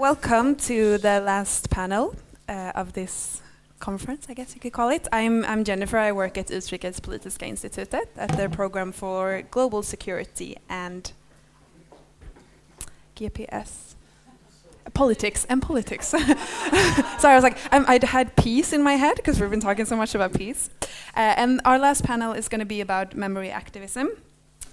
Welcome to the last panel uh, of this conference, I guess you could call it. I'm, I'm Jennifer. I work at Utrikespolitiska institutet at the program for global security and GPS. Politics and politics. Sorry, I was like, um, I'd had peace in my head because we've been talking so much about peace. Uh, and our last panel is going to be about memory activism.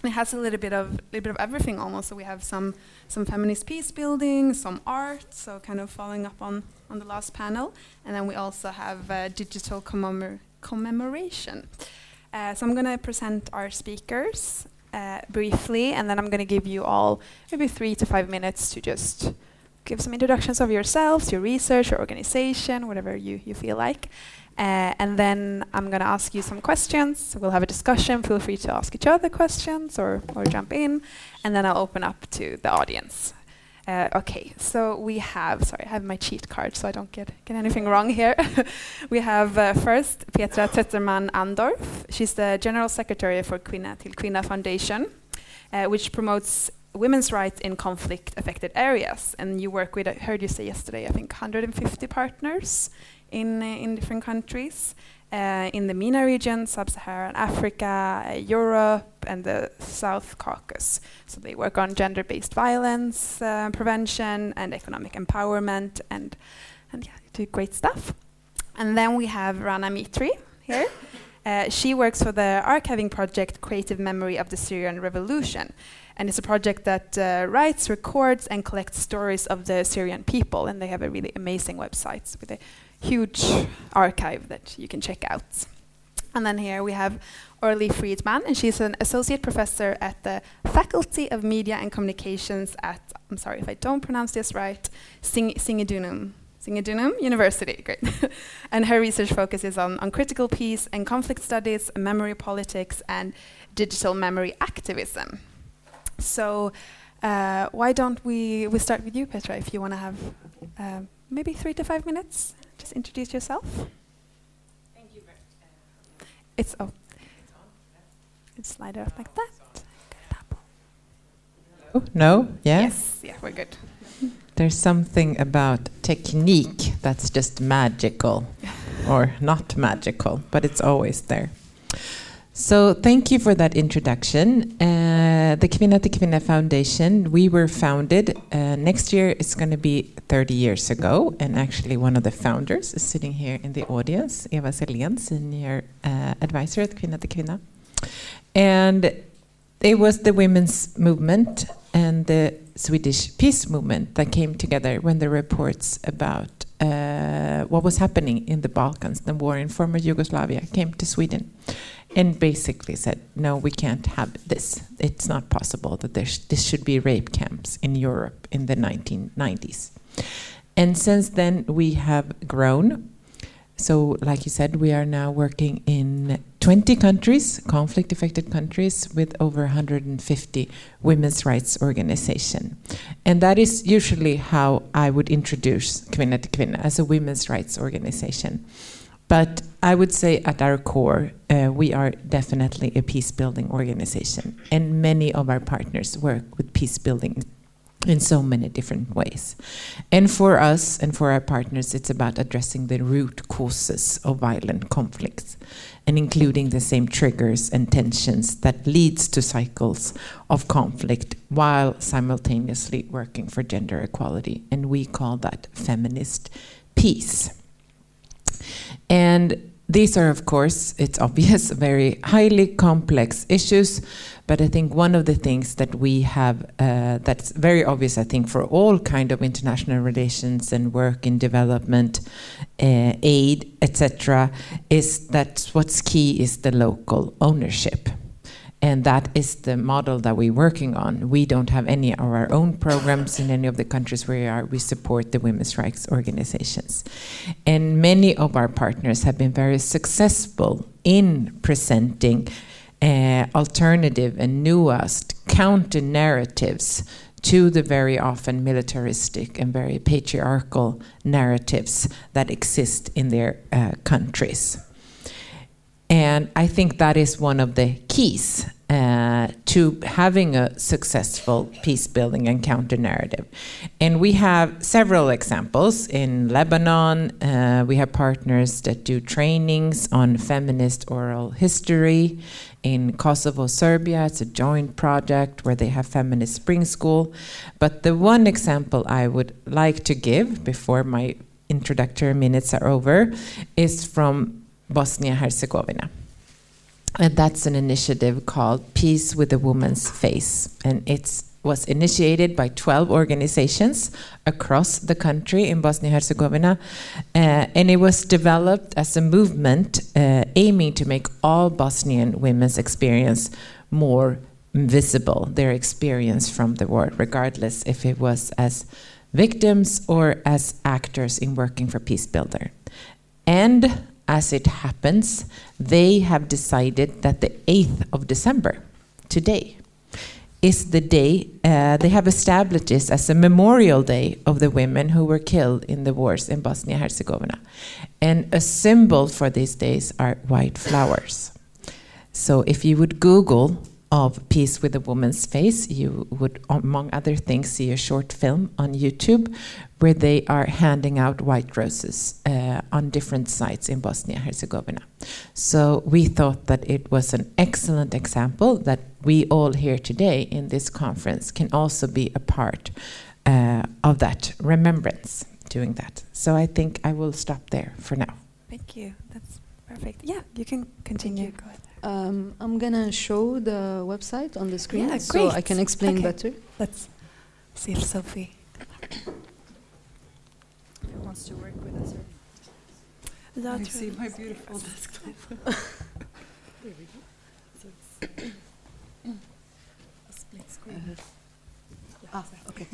It has a little bit of little bit of everything almost. So we have some some feminist peace building, some art, so kind of following up on on the last panel, and then we also have uh, digital commemor commemoration. Uh, so I'm going to present our speakers uh, briefly, and then I'm going to give you all maybe three to five minutes to just give some introductions of yourselves, your research, your organization, whatever you, you feel like. Uh, and then I'm going to ask you some questions. We'll have a discussion. Feel free to ask each other questions or, or jump in. And then I'll open up to the audience. Uh, okay, so we have, sorry, I have my cheat card so I don't get, get anything wrong here. we have uh, first Petra Tötterman Andorff. She's the General Secretary for Kvinna till Foundation, uh, which promotes women's rights in conflict affected areas. And you work with, I heard you say yesterday, I think 150 partners in, uh, in different countries. Uh, in the MENA region, Sub-Saharan Africa, uh, Europe, and the South Caucasus. So they work on gender-based violence uh, prevention and economic empowerment, and and yeah, they do great stuff. And then we have Rana Mitri here. Uh, she works for the archiving project Creative Memory of the Syrian Revolution, and it's a project that uh, writes, records, and collects stories of the Syrian people. And they have a really amazing website with a huge archive that you can check out. And then here we have Orli Fridman, and she's an associate professor at the Faculty of Media and Communications at, I'm sorry if I don't pronounce this right, Sing Singidunum. Singidunum University, great. and her research focuses on, on critical peace and conflict studies, memory politics, and digital memory activism. So uh, why don't we, we start with you, Petra, if you want to have uh, maybe three to five minutes? Just introduce yourself. Thank you. Uh, it's oh, it's slide it up like that. Oh, no, yeah. Yes, yeah, we're good. There's something about technique that's just magical, or not magical, but it's always there. So thank you for that introduction. Uh, the Kvinna till Kvinna Foundation, we were founded, uh, next year it's going to be 30 years ago, and actually one of the founders is sitting here in the audience, Eva Selén, Senior uh, Advisor at Kvinna till Kvinna. And it was the women's movement and the Swedish peace movement that came together when the reports about uh, what was happening in the Balkans, the war in former Yugoslavia, came to Sweden and basically said, no, we can't have this. It's not possible that sh this should be rape camps in Europe in the 1990s. And since then, we have grown. So, like you said, we are now working in 20 countries, conflict affected countries, with over 150 women's rights organizations. And that is usually how I would introduce Kvinna till Kvinna as a women's rights organization. But I would say at our core, uh, we are definitely a peace building organization, and many of our partners work with peace building in so many different ways. And for us and for our partners, it's about addressing the root causes of violent conflicts and including the same triggers and tensions that leads to cycles of conflict while simultaneously working for gender equality. And we call that feminist peace. And these are, of course, it's obvious, very highly complex issues. But I think one of the things that we have uh, that's very obvious, I think, for all kind of international relations and work in development, uh, aid, etc., is that what's key is the local ownership. And that is the model that we're working on. We don't have any of our own programs in any of the countries where we are. We support the women's rights organizations. And many of our partners have been very successful in presenting uh, alternative and nuanced counter narratives to the very often militaristic and very patriarchal narratives that exist in their uh, countries. And I think that is one of the keys uh, to having a successful peace building and counter narrative. And we have several examples. In Lebanon, uh, we have partners that do trainings on feminist oral history. In Kosovo, Serbia, it's a joint project where they have feminist spring school. But the one example I would like to give before my introductory minutes are over is from Bosnia Herzegovina. And that's an initiative called Peace with a Woman's Face. And it was initiated by 12 organizations across the country in Bosnia Herzegovina. Uh, and it was developed as a movement uh, aiming to make all Bosnian women's experience more visible, their experience from the war, regardless if it was as victims or as actors in working for Peace Builder. And as it happens, they have decided that the 8th of December, today, is the day uh, they have established this as a memorial day of the women who were killed in the wars in Bosnia Herzegovina. And a symbol for these days are white flowers. So if you would Google of Peace with a Woman's Face, you would, among other things, see a short film on YouTube where they are handing out white roses uh, on different sites in Bosnia Herzegovina. So we thought that it was an excellent example that we all here today in this conference can also be a part uh, of that remembrance doing that. So I think I will stop there for now. Thank you. That's perfect. Yeah, you can continue. Go ahead. Um, I'm gonna show the website on the screen Yeah, so I can explain Okay. better. Let's see if Sophie who wants to work with us. That You see my beautiful desktop. There we go. So it's a split screen. Ah, okay.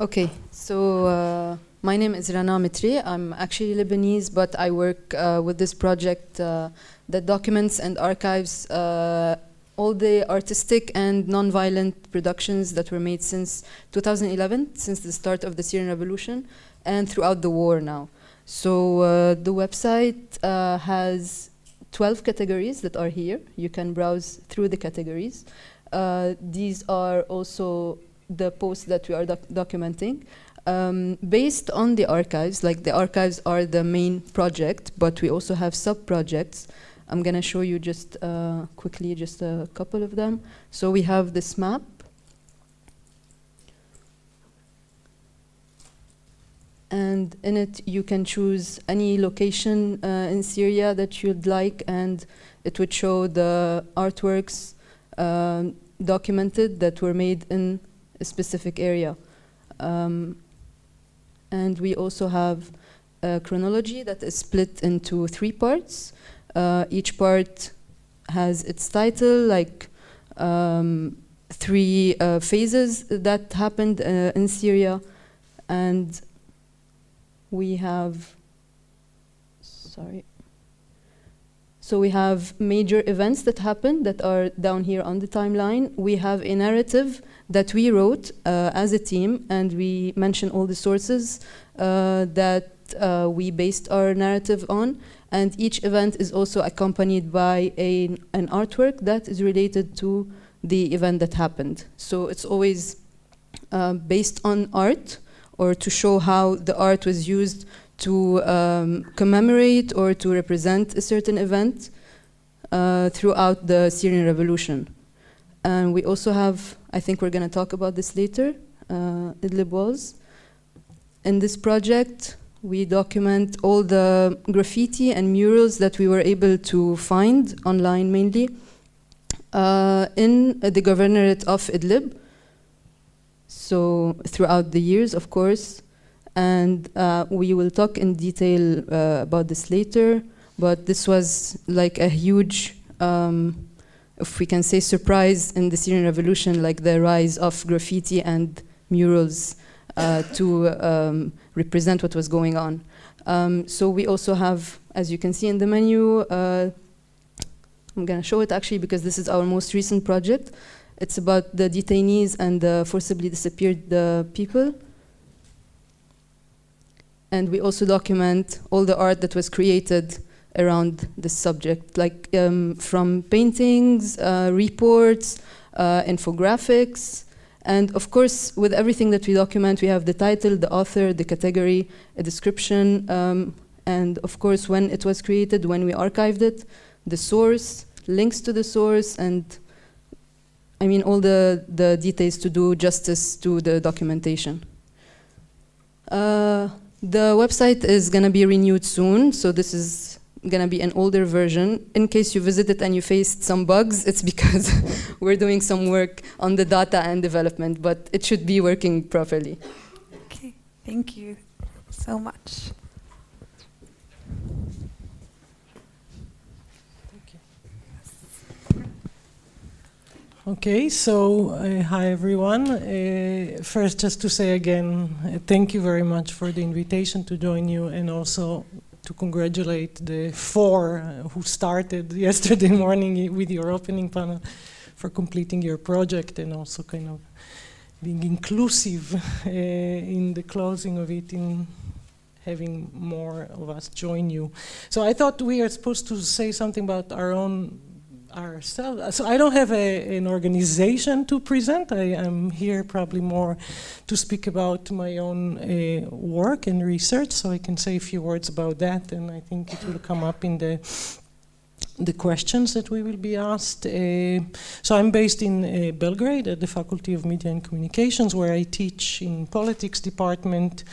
Okay, so uh, my name is Rana Mitri. I'm actually Lebanese, but I work uh, with this project uh, that documents and archives uh, all the artistic and non-violent productions that were made since 2011, since the start of the Syrian revolution, and throughout the war now. So uh, the website uh, has 12 categories that are here. You can browse through the categories. Uh, these are also the posts that we are doc- documenting. Um, based on the archives, like the archives are the main project, but we also have sub projects. I'm going to show you just uh, quickly just a couple of them. So we have this map. And in it, you can choose any location uh, in Syria that you'd like, and it would show the artworks um, documented that were made in a specific area. Um, and we also have a chronology that is split into three parts. Uh, each part has its title, like um, three uh, phases that happened uh, in Syria, and we have. Sorry. So we have major events that happened that are down here on the timeline. We have a narrative that we wrote uh, as a team, and we mention all the sources uh, that uh, we based our narrative on. And each event is also accompanied by a, an artwork that is related to the event that happened. So it's always uh, based on art or to show how the art was used to um, commemorate or to represent a certain event uh, throughout the Syrian revolution. And we also have, I think we're going to talk about this later, uh, Idlib Walls. In this project, we document all the graffiti and murals that we were able to find online mainly uh, in the governorate of Idlib. So throughout the years, of course, and uh, we will talk in detail uh, about this later. But this was like a huge, um, if we can say, surprise in the Syrian revolution, like the rise of graffiti and murals uh, to um, represent what was going on. Um, so we also have, as you can see in the menu, uh, I'm going to show it actually because this is our most recent project. It's about the detainees and the forcibly disappeared people. And we also document all the art that was created around this subject, like um, from paintings, uh, reports, uh, infographics, and of course, with everything that we document, we have the title, the author, the category, a description, um, and of course, when it was created, when we archived it, the source, links to the source, and I mean all the, the details to do justice to the documentation. Uh, the website is going to be renewed soon, so this is going to be an older version. In case you visited and you faced some bugs, it's because we're doing some work on the data and development, but it should be working properly. Okay, thank you so much. Okay, so uh, hi everyone. Uh, first, just to say again, uh, thank you very much for the invitation to join you and also to congratulate the four uh, who started yesterday morning with your opening panel for completing your project and also kind of being inclusive uh, in the closing of it in having more of us join you. So I thought we are supposed to say something about our own ourselves. So I don't have a, an organization to present. I am here probably more to speak about my own uh, work and research, so I can say a few words about that, and I think it will come up in the the questions that we will be asked. Uh, so I'm based in uh, Belgrade at the Faculty of Media and Communications, where I teach in politics department.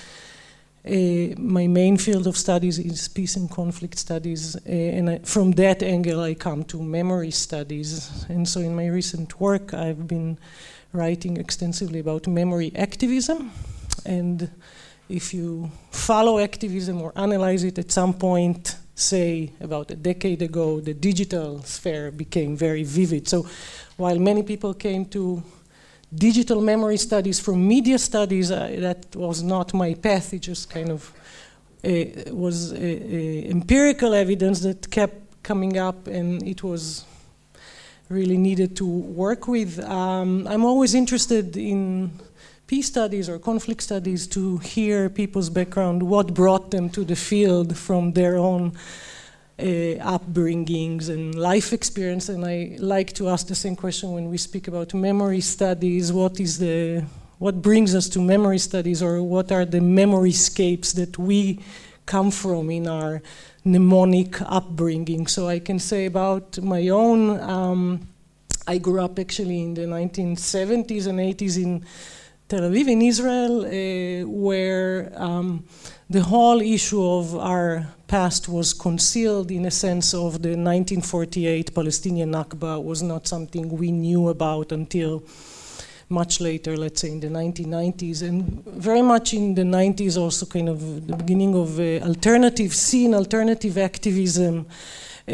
Uh, my main field of studies is peace and conflict studies, uh, and I, from that angle, I come to memory studies. And so, in my recent work, I've been writing extensively about memory activism. And if you follow activism or analyze it at some point, say about a decade ago, the digital sphere became very vivid. So, while many people came to digital memory studies from media studies, uh, that was not my path. It just kind of uh, was uh, empirical evidence that kept coming up, and it was really needed to work with. Um, I'm always interested in peace studies or conflict studies to hear people's background, what brought them to the field from their own uh, upbringings and life experience. And I like to ask the same question when we speak about memory studies. What is the what brings us to memory studies, or what are the memory scapes that we come from in our mnemonic upbringing? So I can say about my own. Um, I grew up actually in the 1970s and 80s in Tel Aviv, in Israel, uh, where um, the whole issue of our past was concealed in a sense of the 1948 Palestinian Nakba was not something we knew about until much later, let's say in the 1990s, and very much in the 90s also kind of the beginning of uh, alternative scene, alternative activism, uh,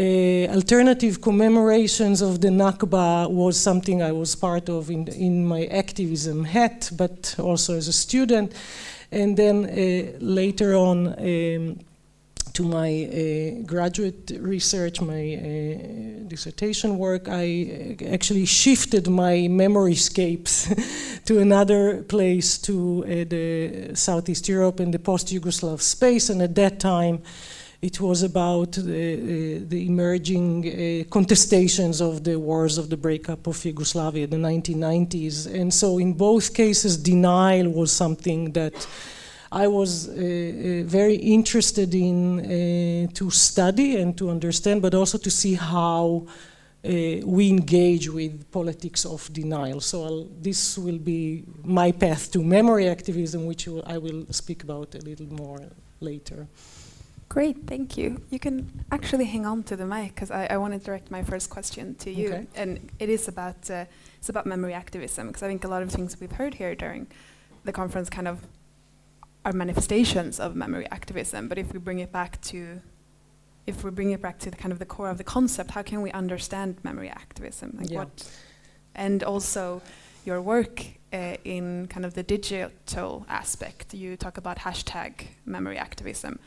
alternative commemorations of the Nakba was something I was part of in, in my activism hat, but also as a student. And then uh, later on, um, to my uh, graduate research, my uh, dissertation work, I uh, actually shifted my memory scapes to another place, to the Southeast Europe and the post-Yugoslav space. And at that time, it was about the, uh, the emerging uh, contestations of the wars of the breakup of Yugoslavia, the 1990s. And so, in both cases, denial was something that I was uh, uh, very interested in uh, to study and to understand, but also to see how uh, we engage with politics of denial. So I'll, this will be my path to memory activism, which I will speak about a little more later. Great, thank you. You can actually hang on to the mic because I, I want to direct my first question to you, Okay. and it is about uh, it's about memory activism because I think a lot of things we've heard here during the conference kind of are manifestations of memory activism. But if we bring it back to if we bring it back to the kind of the core of the concept, how can we understand memory activism? Like Yeah. what, and also your work uh, in kind of the digital aspect. You talk about hashtag memory activism.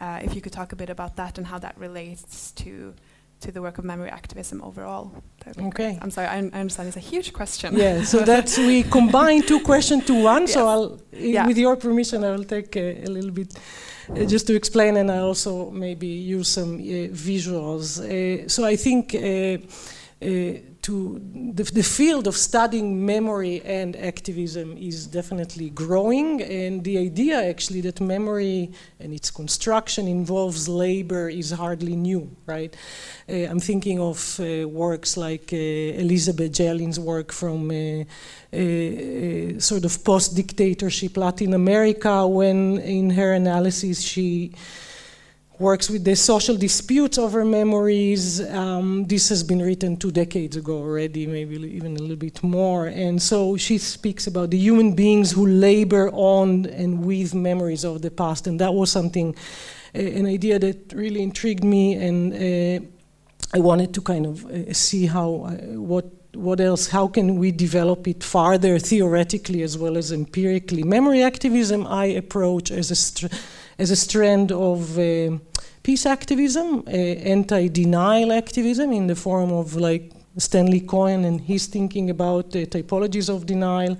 Uh, if you could talk a bit about that and how that relates to to the work of memory activism overall. Okay. I'm sorry, I, I understand it's a huge question. Yeah, so that's we combine two questions to one. So I'll, Yeah. with your permission, I will take a, a little bit uh, just to explain, and I also maybe use some uh, visuals. Uh, so I think. To the, the field of studying memory and activism is definitely growing, and the idea actually that memory and its construction involves labor is hardly new, right? Uh, I'm thinking of uh, works like uh, Elizabeth Jelin's work from uh, uh, uh, sort of post dictatorship Latin America, when in her analysis she works with the social disputes over memories. Um, this has been written two decades ago already, maybe even a little bit more. And so she speaks about the human beings who labor on and with memories of the past. And that was something, uh, an idea that really intrigued me. And uh, I wanted to kind of uh, see how, what what else? How can we develop it farther theoretically as well as empirically? Memory activism I approach as a as a strand of uh, peace activism, uh, anti-denial activism in the form of like Stanley Cohen and his thinking about the typologies of denial.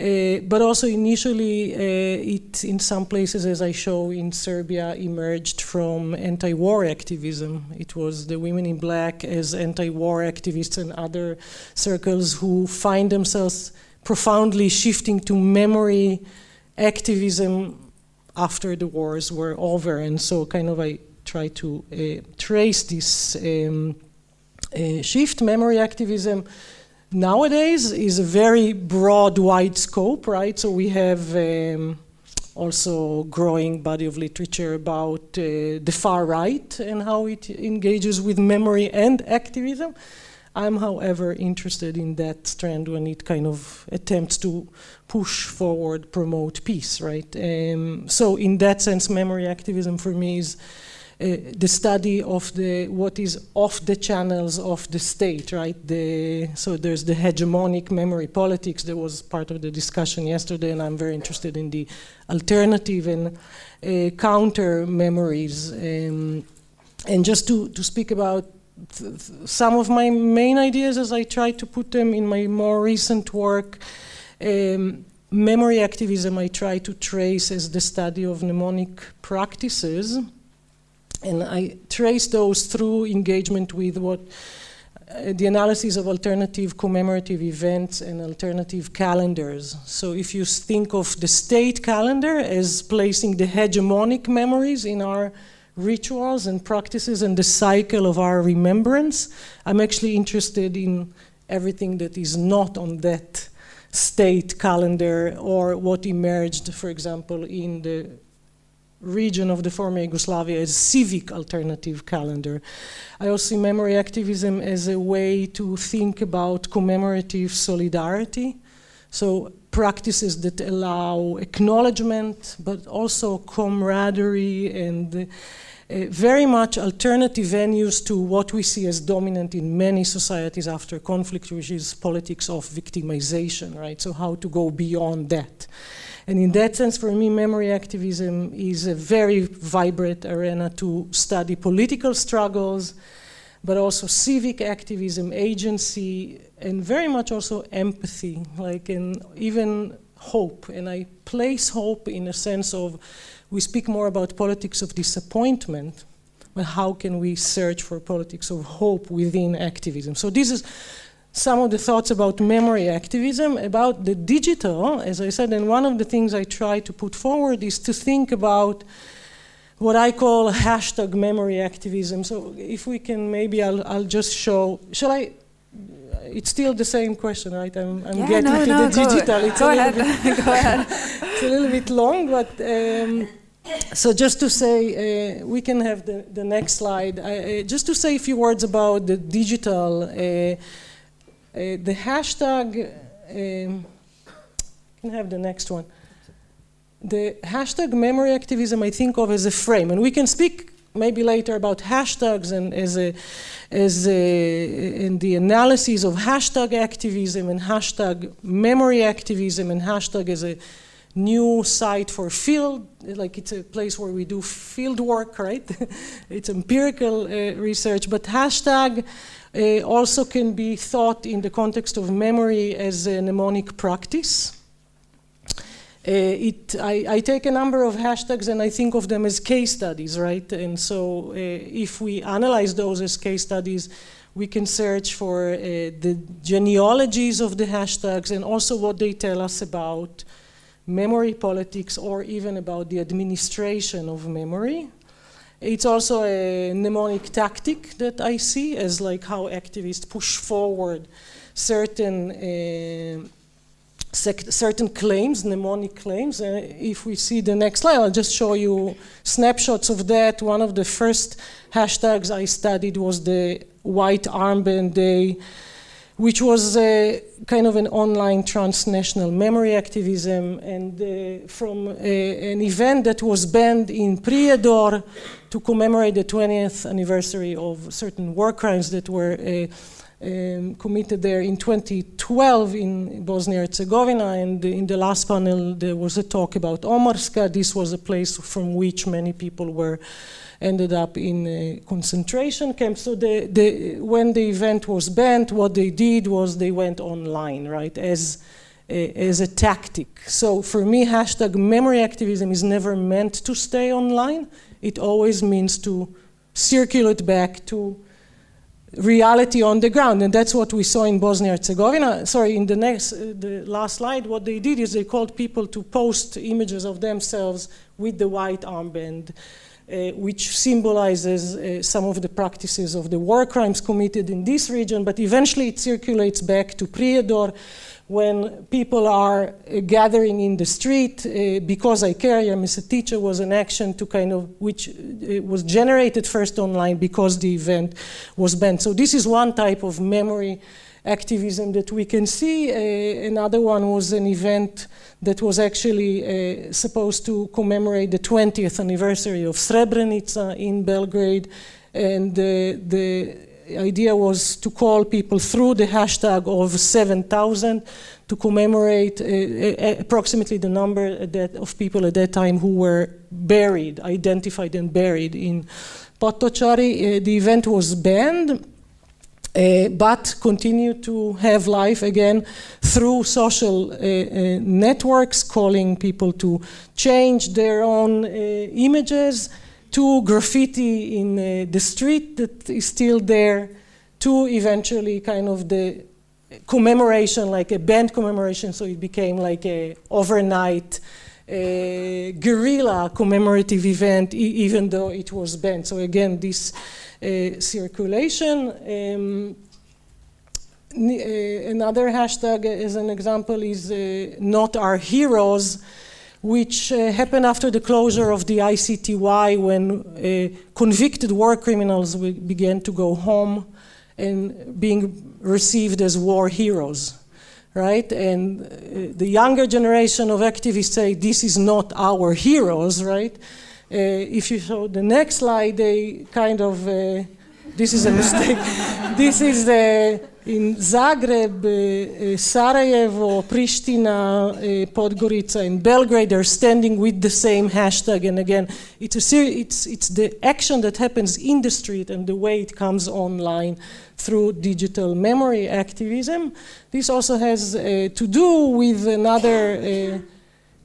Uh, but also initially, uh, it in some places, as I show in Serbia, emerged from anti-war activism. It was the women in black as anti-war activists and other circles who find themselves profoundly shifting to memory activism after the wars were over, and so kind of I try to uh, trace this um, uh, shift. Memory activism nowadays is a very broad, wide scope, right? So we have um, also growing body of literature about uh, the far right and how it engages with memory and activism. I'm, however, interested in that strand when it kind of attempts to push forward, promote peace, right? Um, so, in that sense, memory activism for me is uh, the study of the what is off the channels of the state, right? The, so there's the hegemonic memory politics that was part of the discussion yesterday, and I'm very interested in the alternative and uh, counter memories. Um, and just to, to speak about some of my main ideas as I try to put them in my more recent work. Um, memory activism I try to trace as the study of mnemonic practices, and I trace those through engagement with what uh, the analysis of alternative commemorative events and alternative calendars. So, if you think of the state calendar as placing the hegemonic memories in our rituals and practices and the cycle of our remembrance, I'm actually interested in everything that is not on that state calendar or what emerged, for example, in the region of the former Yugoslavia as civic alternative calendar. I also see memory activism as a way to think about commemorative solidarity. So practices that allow acknowledgement, but also camaraderie and uh, very much alternative venues to what we see as dominant in many societies after conflict, which is politics of victimization, right? So how to go beyond that. And in that sense, for me, memory activism is a very vibrant arena to study political struggles, but also civic activism, agency, and very much also empathy, like and even hope. And I place hope in a sense of we speak more about politics of disappointment, but how can we search for politics of hope within activism? So this is some of the thoughts about memory activism, about the digital, as I said, and one of the things I try to put forward is to think about what I call hashtag memory activism. So if we can, maybe I'll, I'll just show. Shall I? It's still the same question, right? I'm, I'm Yeah, getting no, to no, the digital. It's go a little ahead. bit- Go ahead. it's a little bit long, but um, so just to say, uh, we can have the, the next slide. I, uh, just to say a few words about the digital, uh, uh, the hashtag. Um, can have the next one. The hashtag memory activism I think of as a frame, and we can speak maybe later about hashtags and as a as a, in the analysis of hashtag activism and hashtag memory activism and hashtag as a new site for field, like it's a place where we do field work, right? it's empirical uh, research, but hashtag uh, also can be thought in the context of memory as a mnemonic practice. Uh, it, I, I, take a number of hashtags and I think of them as case studies, right? And so uh, if we analyze those as case studies, we can search for uh, the genealogies of the hashtags and also what they tell us about memory politics or even about the administration of memory. It's also a mnemonic tactic that I see as like how activists push forward certain uh, certain claims, mnemonic claims. Uh, if we see the next slide, I'll just show you snapshots of that. One of the first hashtags I studied was the White Armband Day, which was uh, kind of an online transnational memory activism, and uh, from uh, an event that was banned in Prijedor to commemorate the 20th anniversary of certain war crimes that were uh, um, committed there in 2012 in Bosnia and Herzegovina. And in the last panel, there was a talk about Omarska. This was a place from which many people were ended up in a concentration camp. So the, the, when the event was banned, what they did was they went online, right, as a, as a tactic. So for me, hashtag memory activism is never meant to stay online. It always means to circulate back to reality on the ground, and that's what we saw in Bosnia Herzegovina. Sorry, in the next, uh, the last slide, what they did is they called people to post images of themselves with the white armband, uh, which symbolizes uh, some of the practices of the war crimes committed in this region. But eventually, it circulates back to Prijedor when people are uh, gathering in the street uh, because I care, I'm a teacher was an action to kind of which uh, was generated first online because the event was banned. So this is one type of memory activism that we can see. Uh, another one was an event that was actually uh, supposed to commemorate the 20th anniversary of Srebrenica in Belgrade, and the idea was to call people through the hashtag of 7,000 to commemorate uh, uh, approximately the number that, of people at that time who were buried, identified and buried in Potocari. Uh, the event was banned. Uh, but continued to have life again through social uh, uh, networks, calling people to change their own images to graffiti in uh, the street that is still there, to eventually kind of the commemoration, like a band commemoration, so it became like a overnight uh, guerrilla commemorative event, e even though it was banned. So again, this uh, circulation. Um, uh, another hashtag as an example is uh, not our heroes which uh, happened after the closure of the ICTY when uh, convicted war criminals began to go home and being received as war heroes, right? And uh, the younger generation of activists say this is not our heroes, right? Uh, if you show the next slide, they kind of uh, this is a mistake. this is in Zagreb, uh, Sarajevo, Pristina, uh, Podgorica, and Belgrade they are standing with the same hashtag. And again, it's, a it's, it's the action that happens in the street and the way it comes online through digital memory activism. This also has to do with another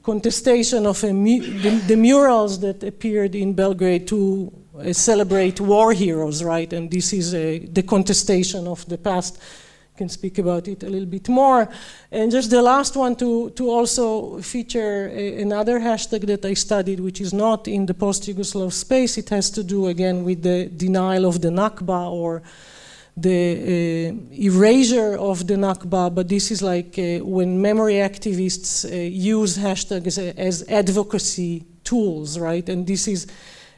contestation of the, the murals that appeared in Belgrade to uh, celebrate war heroes, right? And this is uh, the contestation of the past. Can speak about it a little bit more. And just the last one to, to also feature a, another hashtag that I studied, which is not in the post Yugoslav space. It has to do again with the denial of the Nakba or the uh, erasure of the Nakba, but this is like uh, when memory activists uh, use hashtags as, as, advocacy tools, right? And this is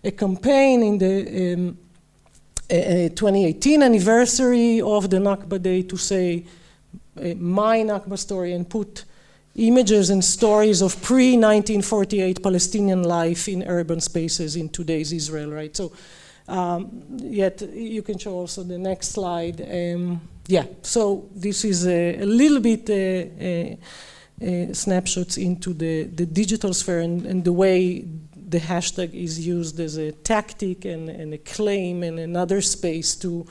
a campaign in the um, 2018 anniversary of the Nakba Day to say uh, my Nakba story and put images and stories of pre 1948 Palestinian life in urban spaces in today's Israel, right? So, um, yet you can show also the next slide. Um, yeah, so this is a, a little bit. Uh, uh, uh, snapshots into the, the digital sphere and, and the way the hashtag is used as a tactic and, and a claim and another space to,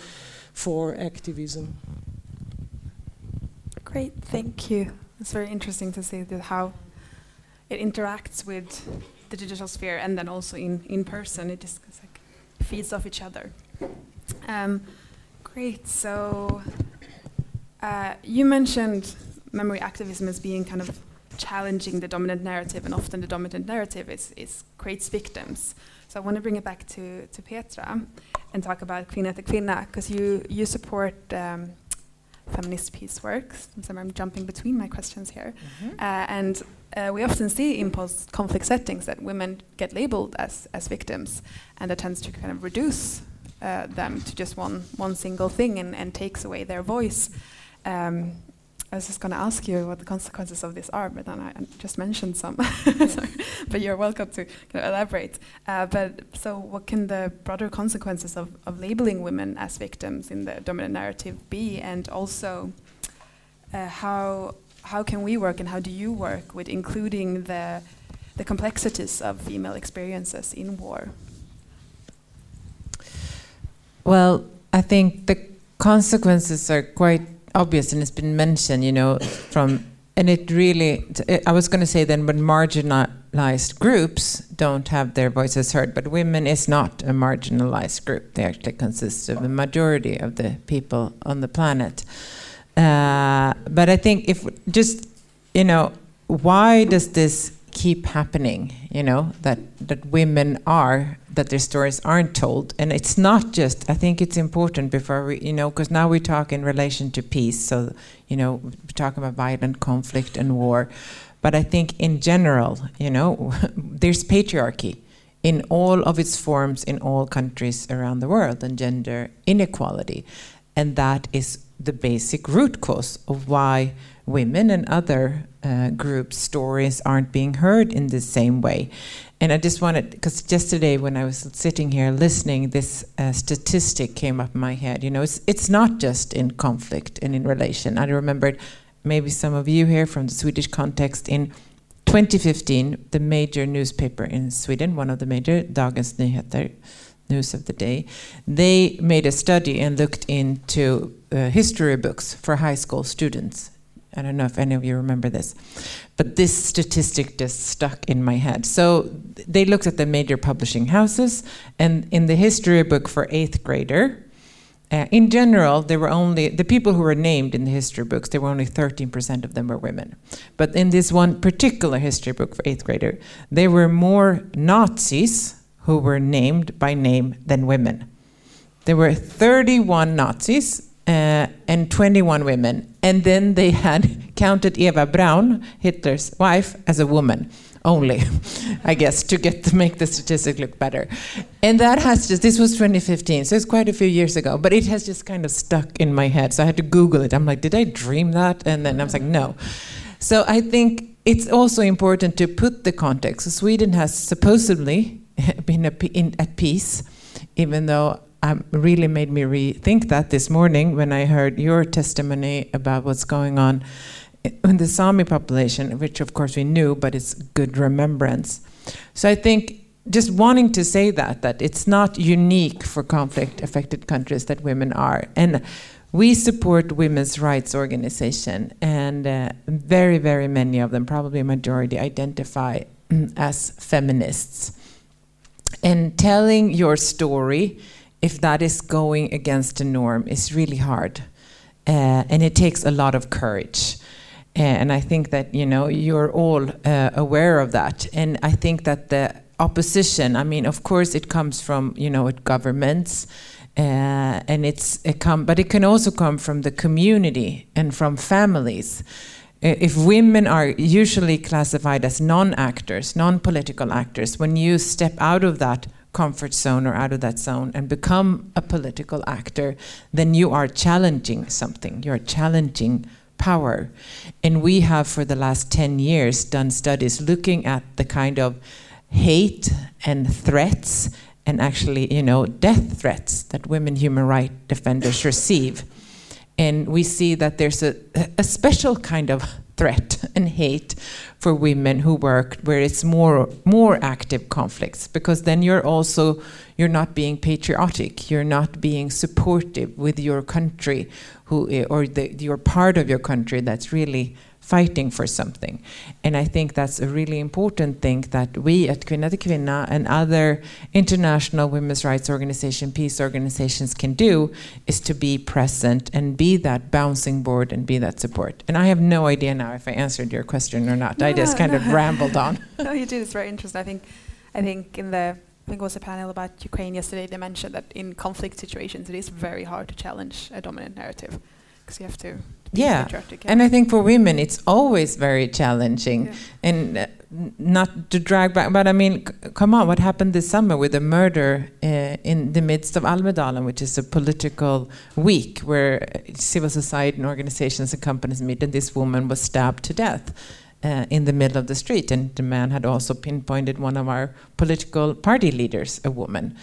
for activism. Great, thank you. It's very interesting to see how it interacts with the digital sphere and then also in, in person. It just like feeds off each other. Um, great. So uh, you mentioned memory activism as being kind of challenging the dominant narrative, and often the dominant narrative is, is creates victims. So I want to bring it back to, to Petra and talk about Kvinna till Kvinna, because you, you support um, feminist peace works. So I'm jumping between my questions here. Mm-hmm. Uh, and uh, we often see in post conflict settings that women get labeled as, as victims, and that tends to kind of reduce uh, them to just one, one single thing and, and takes away their voice. Um, I was just going to ask you what the consequences of this are, but then I just mentioned some. but you're welcome to elaborate. Uh, but so, what can the broader consequences of, of labeling women as victims in the dominant narrative be, and also uh, how how can we work and how do you work with including the the complexities of female experiences in war? Well, I think the consequences are quite obvious and it's been mentioned, you know, from and it really I was going to say then when marginalized groups don't have their voices heard, but women is not a marginalized group. They actually consist of the majority of the people on the planet. Uh, but I think if just you know, why does this keep happening? You know that that women are that their stories aren't told. And it's not just, I think it's important before we, you know, because now we talk in relation to peace. So, you know, we talk about violent conflict and war. But I think in general, you know, there's patriarchy in all of its forms in all countries around the world and gender inequality. And that is the basic root cause of why women and other uh, groups' stories aren't being heard in the same way. And I just wanted, because yesterday when I was sitting here listening, this uh, statistic came up in my head. You know, it's, it's not just in conflict and in relation. I remembered maybe some of you here from the Swedish context in 2015, the major newspaper in Sweden, one of the major, Dagens Nyheter, news of the day, they made a study and looked into uh, history books for high school students I don't know if any of you remember this, but this statistic just stuck in my head. So they looked at the major publishing houses, and in the history book for eighth grader, uh, in general, there were only the people who were named in the history books. There were only 13% of them were women. But in this one particular history book for eighth grader, there were more Nazis who were named by name than women. There were 31 Nazis uh, and 21 women. And then they had counted Eva Braun, Hitler's wife, as a woman only, I guess, to get to make the statistic look better. And that has just this was 2015, so it's quite a few years ago, but it has just kind of stuck in my head. So I had to Google it. I'm like, did I dream that? And then I was like, no. So I think it's also important to put the context. Sweden has supposedly been at peace, even though um, really made me rethink that this morning when I heard your testimony about what's going on in the Sami population, which of course we knew, but it's good remembrance. So I think just wanting to say that that it's not unique for conflict affected countries that women are and we support women's rights organization and uh, very very many of them probably a majority identify as feminists and telling your story if that is going against the norm is really hard. Uh, and it takes a lot of courage. Uh, and i think that you know you're all uh, aware of that. And i think that the opposition i mean of course it comes from you know governments uh, and it's it come but it can also come from the community and from families. Uh, if women are usually classified as non-actors non-political actors when you step out of that comfort zone or out of that zone and become a political actor, then you are challenging something. You're challenging power. And we have, for the last 10 years, done studies looking at the kind of hate and threats and actually, you know, death threats that women human rights defenders receive. And we see that there's a, a special kind of threat and hate for women who work where it's more more active conflicts because then you're also you're not being patriotic. You're not being supportive with your country who eh, or the, your part of your country that's really fighting for something. And I think that's a really important thing that we at Kvinna till Kvinna and other international women's rights organization, peace organizations can do is to be present and be that bouncing board and be that support. And I have no idea now if I answered your question or not. No, I just kind no. of rambled on. no, you did. It's very interesting. I think, I think in the I think it was a panel about Ukraine yesterday. They mentioned that in conflict situations, it is very hard to challenge a dominant narrative because you have to. Yeah, And I think for women, it's always very challenging. Yeah. And uh, not to drag back, but I mean, c- come on, what happened this summer with the murder uh, in the midst of Almedalen, which is a political week where uh, civil society and organizations and companies meet, and this woman was stabbed to death. Uh, in the middle of the street, and the man had also pinpointed one of our political party leaders, a woman.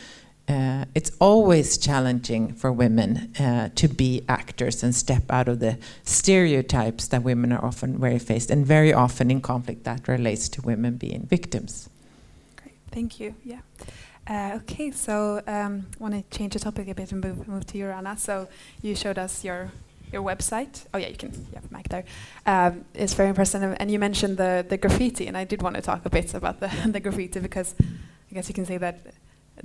Uh, it's always challenging for women uh, to be actors and step out of the stereotypes that women are often very faced, and very often in conflict that relates to women being victims. Great, thank you. Yeah. Uh, okay, so um, want to change the topic a bit and move, move to you, Rana. So you showed us your your website. Oh yeah, you can. A mic there. Um, it's very impressive, and you mentioned the the graffiti, and I did want to talk a bit about the the graffiti because I guess you can say that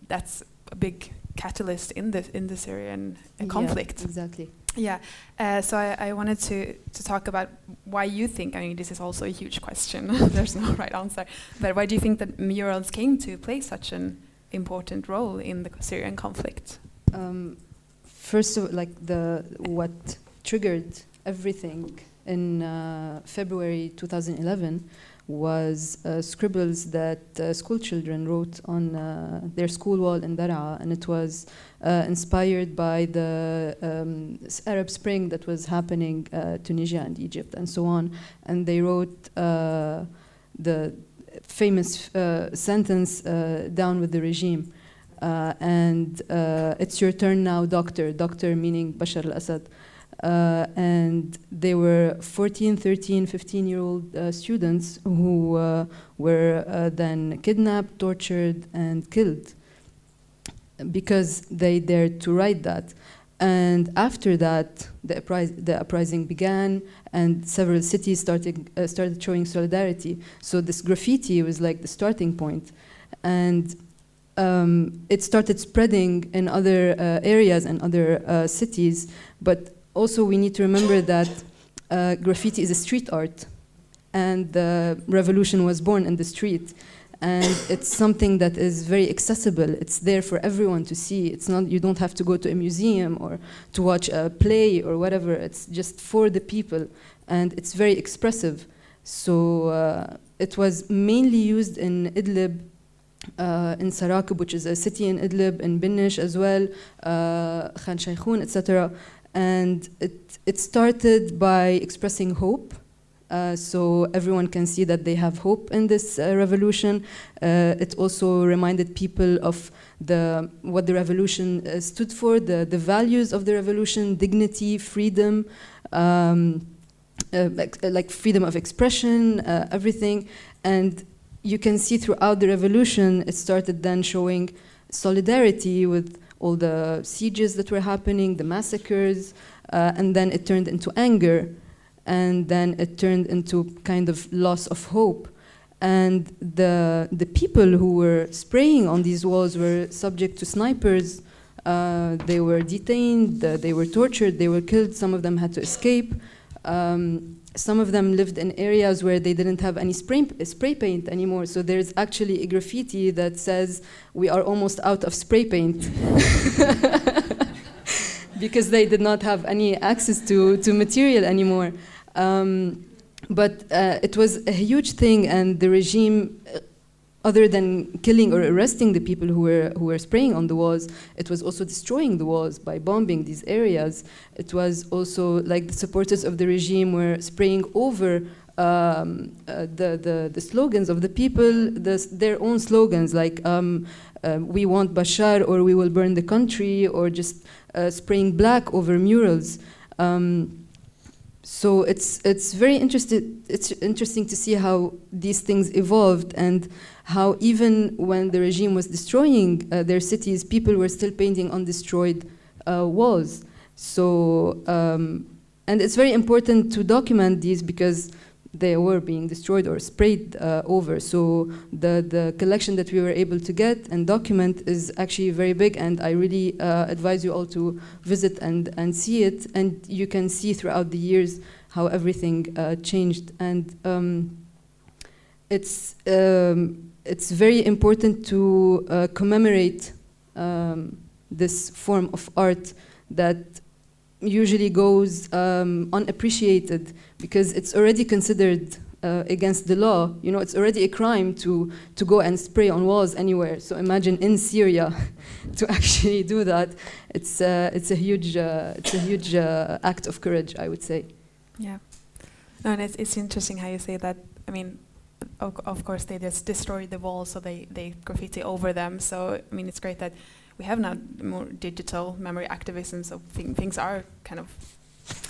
that's a big catalyst in the in the Syrian uh, Yeah, conflict. exactly. Yeah. Uh, so I, I wanted to, to talk about why you think, I mean, this is also a huge question. There's no right answer. But why do you think that murals came to play such an important role in the Syrian conflict? Um, first of like the what triggered everything in uh, February 2011 was uh, scribbles that uh, school children wrote on uh, their school wall in Daraa, and it was uh, inspired by the um, Arab Spring that was happening uh, Tunisia and Egypt and so on. And they wrote uh, the famous uh, sentence "Down with the regime." And it's your turn now, doctor. Doctor meaning Bashar al-Assad. Uh, and they were 14, 13, 15 year old uh, students who uh, were uh, then kidnapped, tortured, and killed because they dared to write that. And after that, the, the uprising began, and several cities started, uh, started showing solidarity. So this graffiti was like the starting point. And um, it started spreading in other uh, areas and other cities. But also, we need to remember that uh, graffiti is a street art, and the revolution was born in the street. And it's something that is very accessible. It's there for everyone to see. It's not you don't have to go to a museum or to watch a play or whatever. It's just for the people, and it's very expressive. So uh, it was mainly used in Idlib uh, in Sarakib, which is a city in Idlib, in Binish as well, uh, Khan Shaykhoun, etc. And it, it started by expressing hope. Uh, so everyone can see that they have hope in this uh, revolution. Uh, it also reminded people of the what the revolution uh, stood for, the, the values of the revolution, dignity, freedom, um, uh, like, like freedom of expression, uh, everything. And you can see throughout the revolution, it started then showing solidarity with all the sieges that were happening, the massacres, uh, and then it turned into anger, and then it turned into kind of loss of hope. And the, the people who were spraying on these walls were subject to snipers. Uh, they were detained, uh, they were tortured, they were killed, some of them had to escape. Um, some of them lived in areas where they didn't have any spray, spray paint anymore. So there's actually a graffiti that says, We are almost out of spray paint. because they did not have any access to, to material anymore. Um, but uh, it was a huge thing, and the regime, other than killing or arresting the people who were, who were spraying on the walls, it was also destroying the walls by bombing these areas. It was also like the supporters of the regime were spraying over um, uh, the, the, the slogans of the people, the, their own slogans like um, uh, we want Bashar or we will burn the country or just uh, spraying black over murals. Um, so it's it's very interested it's interesting to see how these things evolved and how even when the regime was destroying uh, their cities people were still painting on destroyed uh, walls. So um, and it's very important to document these because they were being destroyed or sprayed uh, over. So the, the collection that we were able to get and document is actually very big, and I really uh, advise you all to visit and, and see it. And you can see throughout the years how everything uh, changed. And um, it's, um, it's very important to uh, commemorate um, this form of art that usually goes um, unappreciated because it's already considered uh, against the law. You know, it's already a crime to, to go and spray on walls anywhere. So imagine in Syria to actually do that. It's, uh, it's a huge, uh, it's a huge uh, act of courage, I would say. Yeah. No, and it's, it's interesting how you say that. I mean, of, of course, they just destroyed the walls, so they, they graffiti over them. So, I mean, it's great that we have now more digital memory activism, so th things are kind of,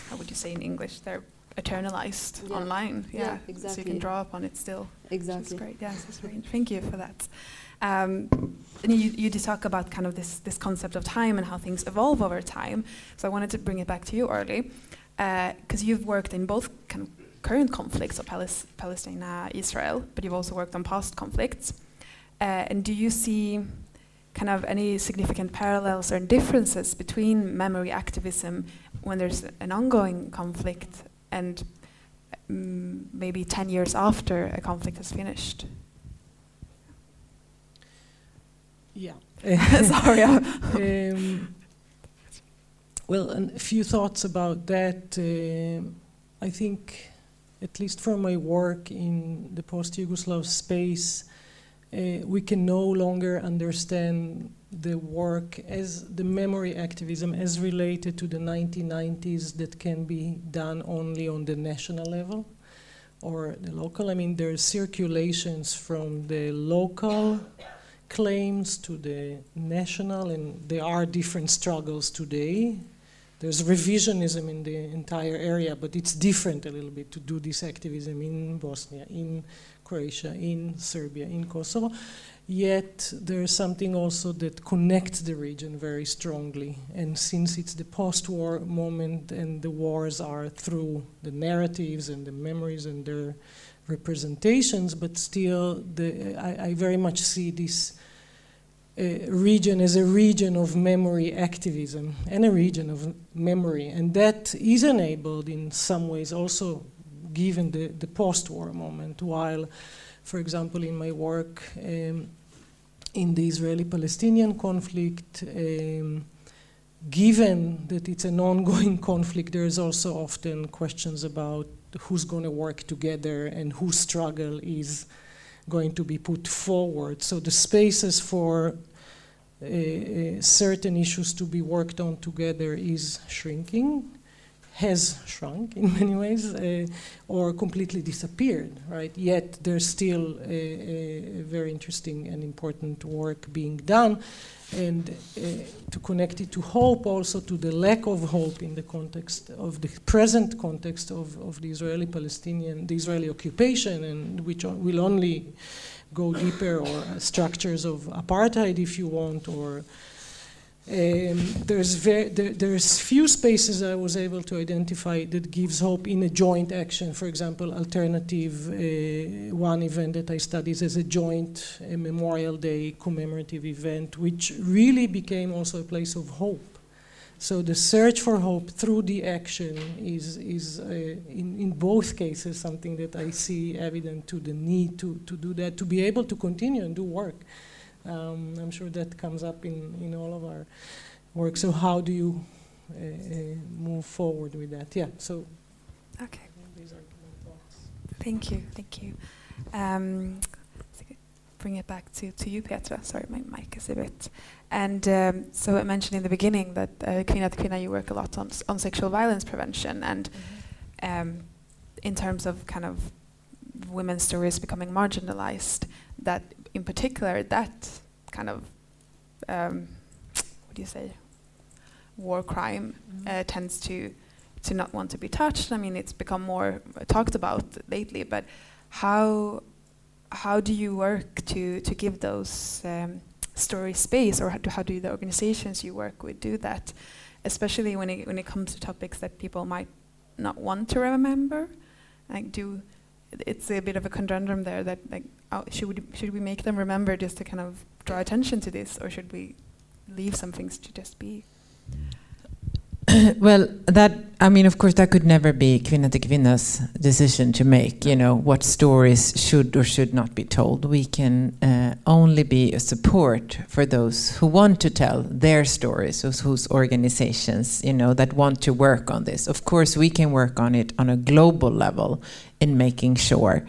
how would you say in English? They're eternalized Yeah. online. Yeah, Yeah, So you can draw upon it still. Exactly. is great. Yes, that's great. Thank you for that. Um, and you, you did talk about kind of this, this concept of time and how things evolve over time. So I wanted to bring it back to you Orli, because you've worked in both kind of current conflicts of Palis- Palestine, uh, Israel, but you've also worked on past conflicts. Uh, and do you see kind of any significant parallels or differences between memory activism when there's an ongoing conflict and mm, maybe 10 years after a conflict has finished? Yeah. Sorry. Um, well, and a few thoughts about that. Um I think, at least from my work in the post-Yugoslav space, uh, we can no longer understand the work as the memory activism as related to the 1990s that can be done only on the national level or the local. I mean, there are circulations from the local claims to the national, and there are different struggles today. There's revisionism in the entire area, but it's different a little bit to do this activism in Bosnia, in Croatia, in Serbia, in Kosovo. Yet there's something also that connects the region very strongly. And since it's the post war moment and the wars are through the narratives and the memories and their representations, but still, the, I, I very much see this uh, region as a region of memory activism and a region of memory. And that is enabled in some ways also given the, the post war moment, while, for example, in my work um, in the Israeli Palestinian conflict, um, given that it's an ongoing conflict, there's also often questions about who's going to work together and whose struggle is going to be put forward. So the spaces for uh, uh, certain issues to be worked on together is shrinking, has shrunk in many ways, uh, or completely disappeared, right? Yet there's still a, a very interesting and important work being done. And uh, to connect it to hope, also to the lack of hope in the context of the present context of, of the Israeli Palestinian, the Israeli occupation, and which will only go deeper, or structures of apartheid, if you want, or um, there's ver- there, there's few spaces I was able to identify that gives hope in a joint action. For example, alternative uh, one event that I studied as a joint uh, Memorial Day commemorative event, which really became also a place of hope. So the search for hope through the action is, is uh, in, in both cases something that I see evident to the need to, to do that, to be able to continue and do work. Um, I'm sure that comes up in, in all of our work. So how do you uh, uh, move forward with that? Yeah, so okay. these are my thoughts. Thank you. Thank you. Um, bring it back to, to you, Petra. Sorry, my mic is a bit. And um, so I mentioned in the beginning that uh, Kvinna Kvinna, you work a lot on, on sexual violence prevention. And um, in terms of kind of women's stories becoming marginalized, that in particular, that kind of, um, what do you say, war crime uh, tends to to not want to be touched. I mean, it's become more talked about lately. But how how do you work to to give those um, stories space, or how do, how do the organizations you work with do that, especially when it when it comes to topics that people might not want to remember? Like, do it's a bit of a conundrum there that like oh, should we should we make them remember just to kind of draw attention to this, or should we leave some things to just be? well, that I mean, of course, that could never be Kvinna till Kvinna's decision to make. You know, what stories should or should not be told. We can uh, only be a support for those who want to tell their stories, those whose organizations, you know, that want to work on this. Of course, we can work on it on a global level in making sure.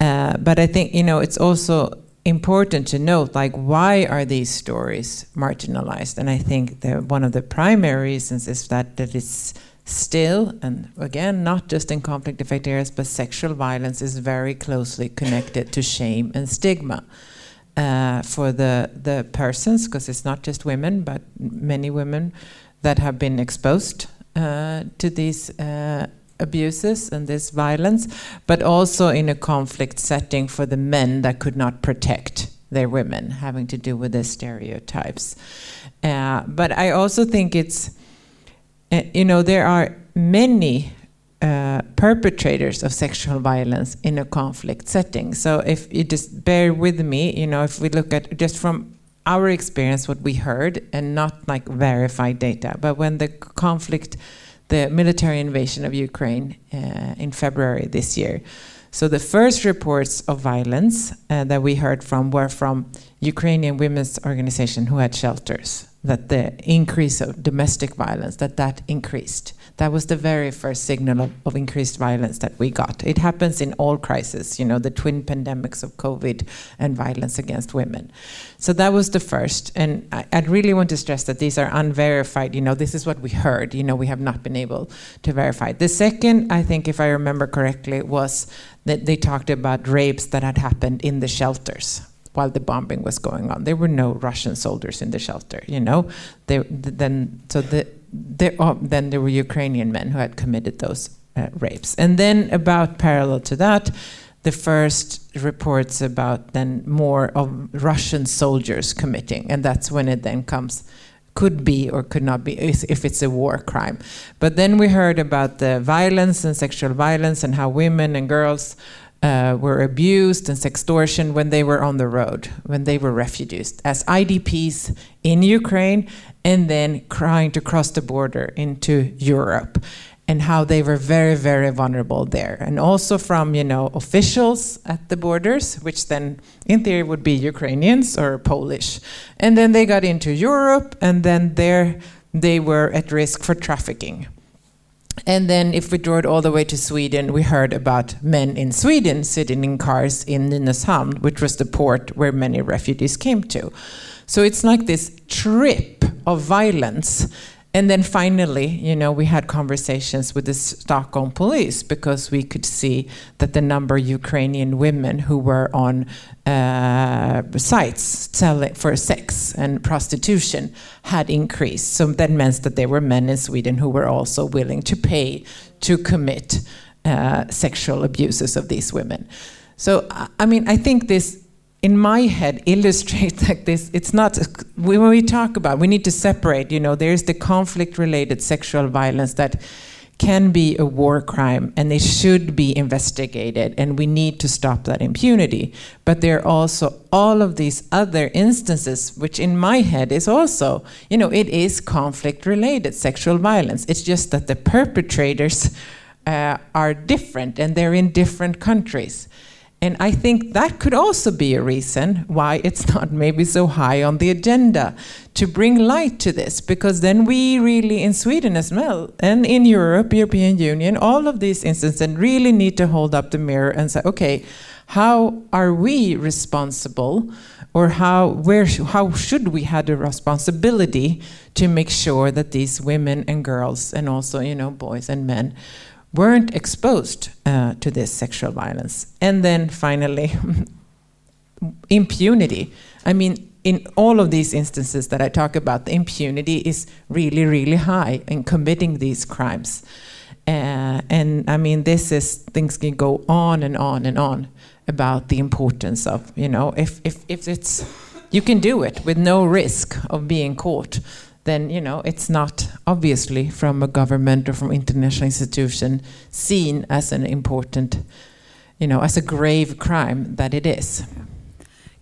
Uh, but I think you know, it's also important to note like why are these stories marginalized? And i think that one of the primary reasons is that that it's still and again not just in conflict affected areas but sexual violence is very closely connected to shame and stigma uh, for the the persons because it's not just women but many women that have been exposed uh, to these uh, abuses and this violence, but also in a conflict setting for the men that could not protect their women, having to do with the stereotypes. Uh, but I also think it's, uh, you know, there are many uh, perpetrators of sexual violence in a conflict setting. So if you just bear with me, you know, if we look at just from our experience, what we heard, and not like verified data, but when the conflict the military invasion of Ukraine uh, in February this year. So the first reports of violence uh, that we heard from were from Ukrainian women's organization who had shelters. That the increase of domestic violence that that increased. That was the very first signal of, of, increased violence that we got. It happens in all crises, you know, the twin pandemics of COVID and violence against women. So that was the first. And I, I really want to stress that these are unverified. You know, this is what we heard. You know, we have not been able to verify. The second, I think, if I remember correctly, was that they talked about rapes that had happened in the shelters while the bombing was going on. There were no Russian soldiers in the shelter, you know. They, then, so the there, oh, then there were Ukrainian men who had committed those uh, rapes. And then, about parallel to that, the first reports about then more of Russian soldiers committing, and that's when it then comes, could be or could not be, if it's a war crime. But then we heard about the violence and sexual violence and how women and girls uh, were abused and sextortion when they were on the road, when they were refugees, as IDPs in Ukraine, and then trying to cross the border into Europe, and how they were very, very vulnerable there. And also from you know officials at the borders, which then in theory would be Ukrainians or Polish, and then they got into Europe, and then there they were at risk for trafficking. And then, if we draw it all the way to Sweden, we heard about men in Sweden sitting in cars in Nynäshamn, which was the port where many refugees came to. So it's like this trip of violence and then finally, you know, we had conversations with the Stockholm police because we could see that the number of Ukrainian women who were on uh, sites selling for sex and prostitution had increased. So that meant that there were men in Sweden who were also willing to pay to commit uh, sexual abuses of these women. So, I mean, I think this in my head illustrate like this. It's not when we talk about we need to separate you know there's the conflict related sexual violence that can be a war crime and it should be investigated and we need to stop that impunity. But there are also all of these other instances which in my head is also you know it is conflict related sexual violence. It's just that the perpetrators uh, are different and they're in different countries and I think that could also be a reason why it's not maybe so high on the agenda to bring light to this, because then we really, in Sweden as well, and in Europe, European Union, all of these instances, really need to hold up the mirror and say, okay, how are we responsible, or how where how should we have the responsibility to make sure that these women and girls, and also you know boys and men, weren't exposed uh, to this sexual violence. And then finally, impunity. I mean, in all of these instances that I talk about, the impunity is really, really high in committing these crimes. Uh, and I mean, this is things can go on and on and on about the importance of you know if if if it's you can do it with no risk of being caught then you know it's not obviously from a government or from international institution seen as an important you know as a grave crime that it is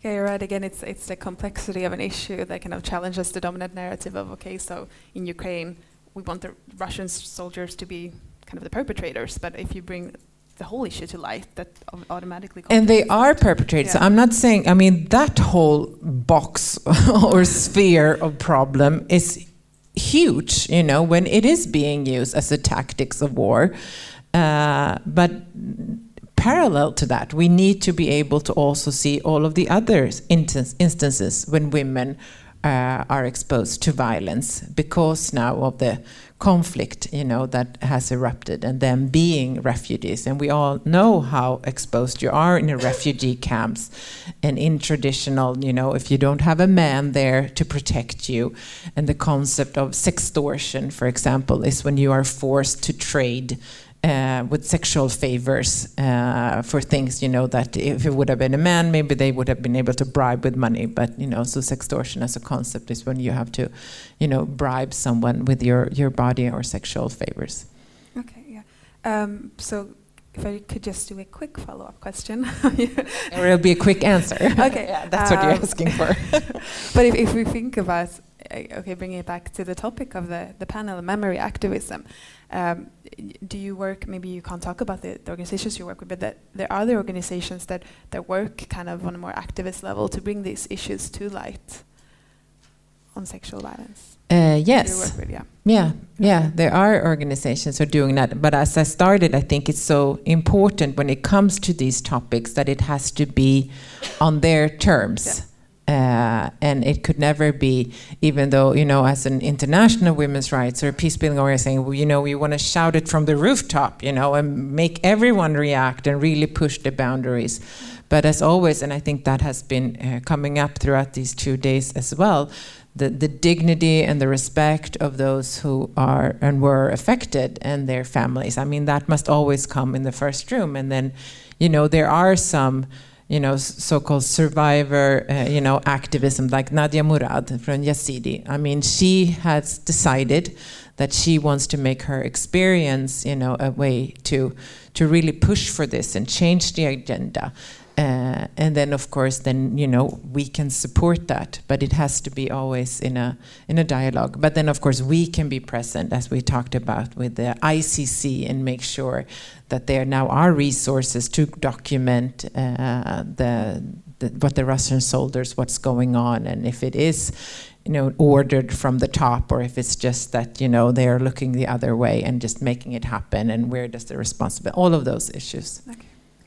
Yeah, you're right. Again, it's it's the complexity of an issue that kind of challenges the dominant narrative of okay, so in Ukraine we want the Russian soldiers to be kind of the perpetrators, but if you bring the whole issue to light, that automatically. and they are perpetrators Yeah. i'm not saying i mean that whole box or sphere of problem is huge you know when it is being used as a tactics of war uh, but parallel to that we need to be able to also see all of the other instances when women uh, are exposed to violence because now of the conflict you know that has erupted and them being refugees. And we all know how exposed you are in refugee camps and in traditional you know if you don't have a man there to protect you. And the concept of sextortion for example is when you are forced to trade uh, with sexual favors uh, for things, you know, that if it would have been a man, maybe they would have been able to bribe with money. But you know, so sextortion as a concept is when you have to, you know, bribe someone with your your body or sexual favors. Okay, yeah. Um, so if I could just do a quick follow-up question. Or it'll be a quick answer. Okay, yeah, that's what you're um, asking for. but if, if we think about, uh, okay, bringing it back to the topic of the, the panel, memory activism, um, do you work, maybe you can't talk about the, the organizations you work with, but that there are other organizations that, that work kind of on a more activist level to bring these issues to light on sexual violence? Uh, yes. with, yeah. Yeah, yeah, there are organizations who are doing that. But as I started, I think it's so important when it comes to these topics that it has to be on their terms. Uh, and it could never be, even though, you know, as an international women's rights or peace building organization, you know, we want to shout it from the rooftop, you know, and make everyone react and really push the boundaries. But as always, and I think that has been uh, coming up throughout these two days as well, the, the dignity and the respect of those who are and were affected and their families. I mean, that must always come in the first room. And then, you know, there are some, you know, so-called survivor, uh, you know, activism like Nadia Murad from Yazidi. I mean, she has decided that she wants to make her experience, you know, a way to to really push for this and change the agenda. Uh, and then, of course, then you know we can support that, but it has to be always in a in a dialogue. But then, of course, we can be present, as we talked about with the ICC, and make sure that there now are resources to document uh, the, the what the Russian soldiers, what's going on, and if it is, you know, ordered from the top, or if it's just that you know they are looking the other way and just making it happen, and where does the responsibility? All of those issues.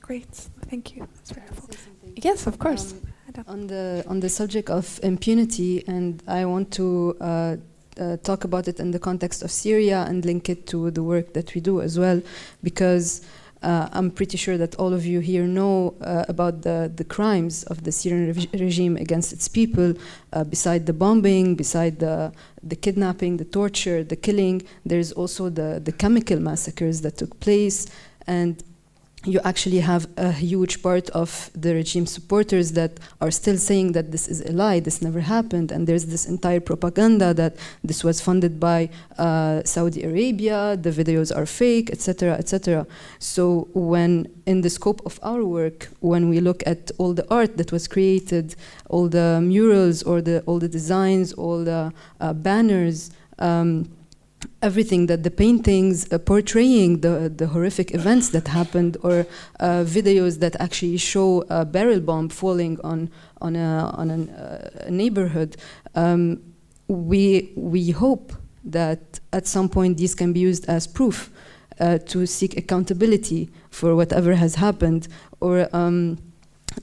Great, thank you. That's very helpful. Yes, of course. Um, on the on the subject of impunity, and I want to uh, uh, talk about it in the context of Syria and link it to the work that we do as well, because uh, I'm pretty sure that all of you here know uh, about the the crimes of the Syrian rev- regime against its people. Uh, beside the bombing, beside the the kidnapping, the torture, the killing, there's also the the chemical massacres that took place and you actually have a huge part of the regime supporters that are still saying that this is a lie, this never happened, and there's this entire propaganda that this was funded by uh, Saudi Arabia, the videos are fake, etc., etc. So when in the scope of our work, when we look at all the art that was created, all the murals or the all the designs, all the uh, banners. Um, everything that the paintings uh, portraying the, the horrific events that happened or uh, videos that actually show a barrel bomb falling on on a on uh, a neighborhood um, we we hope that at some point these can be used as proof uh, to seek accountability for whatever has happened or um,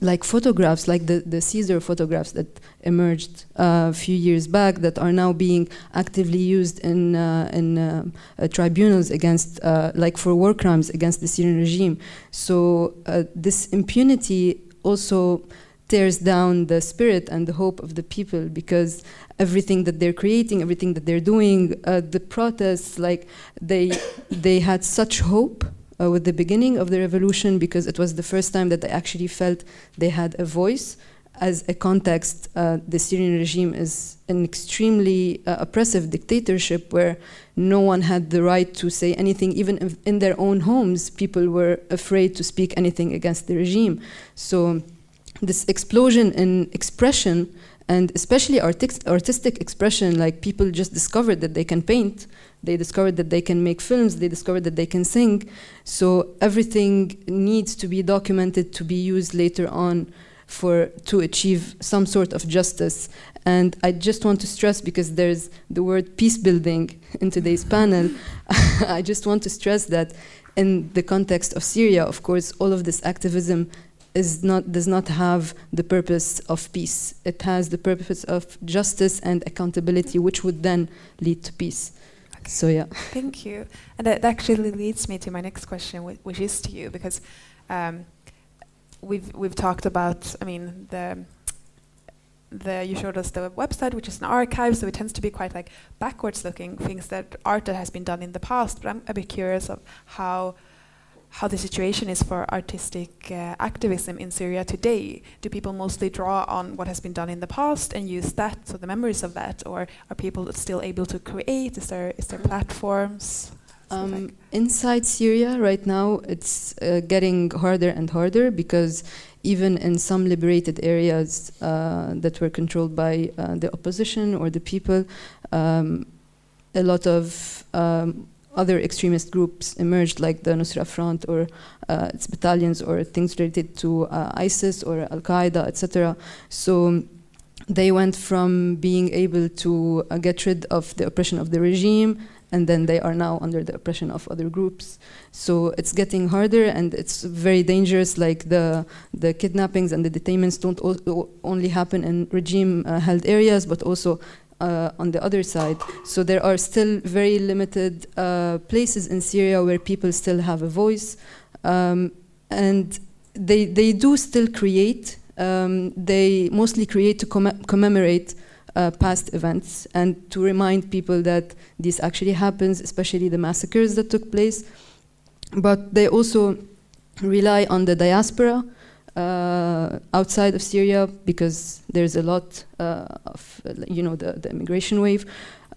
like photographs, like the, the Caesar photographs that emerged uh, a few years back, that are now being actively used in uh, in uh, tribunals against, uh, like for war crimes against the Syrian regime. So uh, this impunity also tears down the spirit and the hope of the people because everything that they're creating, everything that they're doing, uh, the protests, like they they had such hope uh, with the beginning of the revolution because it was the first time that they actually felt they had a voice. As a context, uh, the Syrian regime is an extremely uh, oppressive dictatorship where no one had the right to say anything, even in their own homes, people were afraid to speak anything against the regime. So, this explosion in expression and especially artic- artistic expression like people just discovered that they can paint they discovered that they can make films they discovered that they can sing. So everything needs to be documented to be used later on for to achieve some sort of justice. And i just want to stress because there's the word peace building in today's panel i just want to stress that in the context of syria of course all of this activism is not does not have the purpose of peace. It has the purpose of justice and accountability, which would then lead to peace. Okay. So yeah. Thank you, and that actually leads me to my next question, which is to you, because um, we've we've talked about. I mean the. The, you showed us the website, which is an archive, so it tends to be quite like backwards looking things that art that has been done in the past. But I'm a bit curious of how how the situation is for artistic uh, activism in Syria today. Do people mostly draw on what has been done in the past and use that, so the memories of that, or are people still able to create? Is there is there platforms? Um, like? Inside Syria right now, it's uh, getting harder and harder because even in some liberated areas uh, that were controlled by uh, the opposition or the people, um, a lot of um, other extremist groups emerged, like the Nusra Front or uh, its battalions or things related to uh, ISIS or Al Qaeda, etc. So they went from being able to uh, get rid of the oppression of the regime, and then they are now under the oppression of other groups. So it's getting harder, and it's very dangerous. Like the the kidnappings and the detainments don't only happen in regime-held uh, areas, but also uh, on the other side. So there are still very limited uh, places in Syria where people still have a voice, um, and they they do still create. Um, they mostly create to comm commemorate uh, past events and to remind people that this actually happens, especially the massacres that took place. But they also rely on the diaspora outside of Syria because there's a lot uh, of, you know, the, the immigration wave.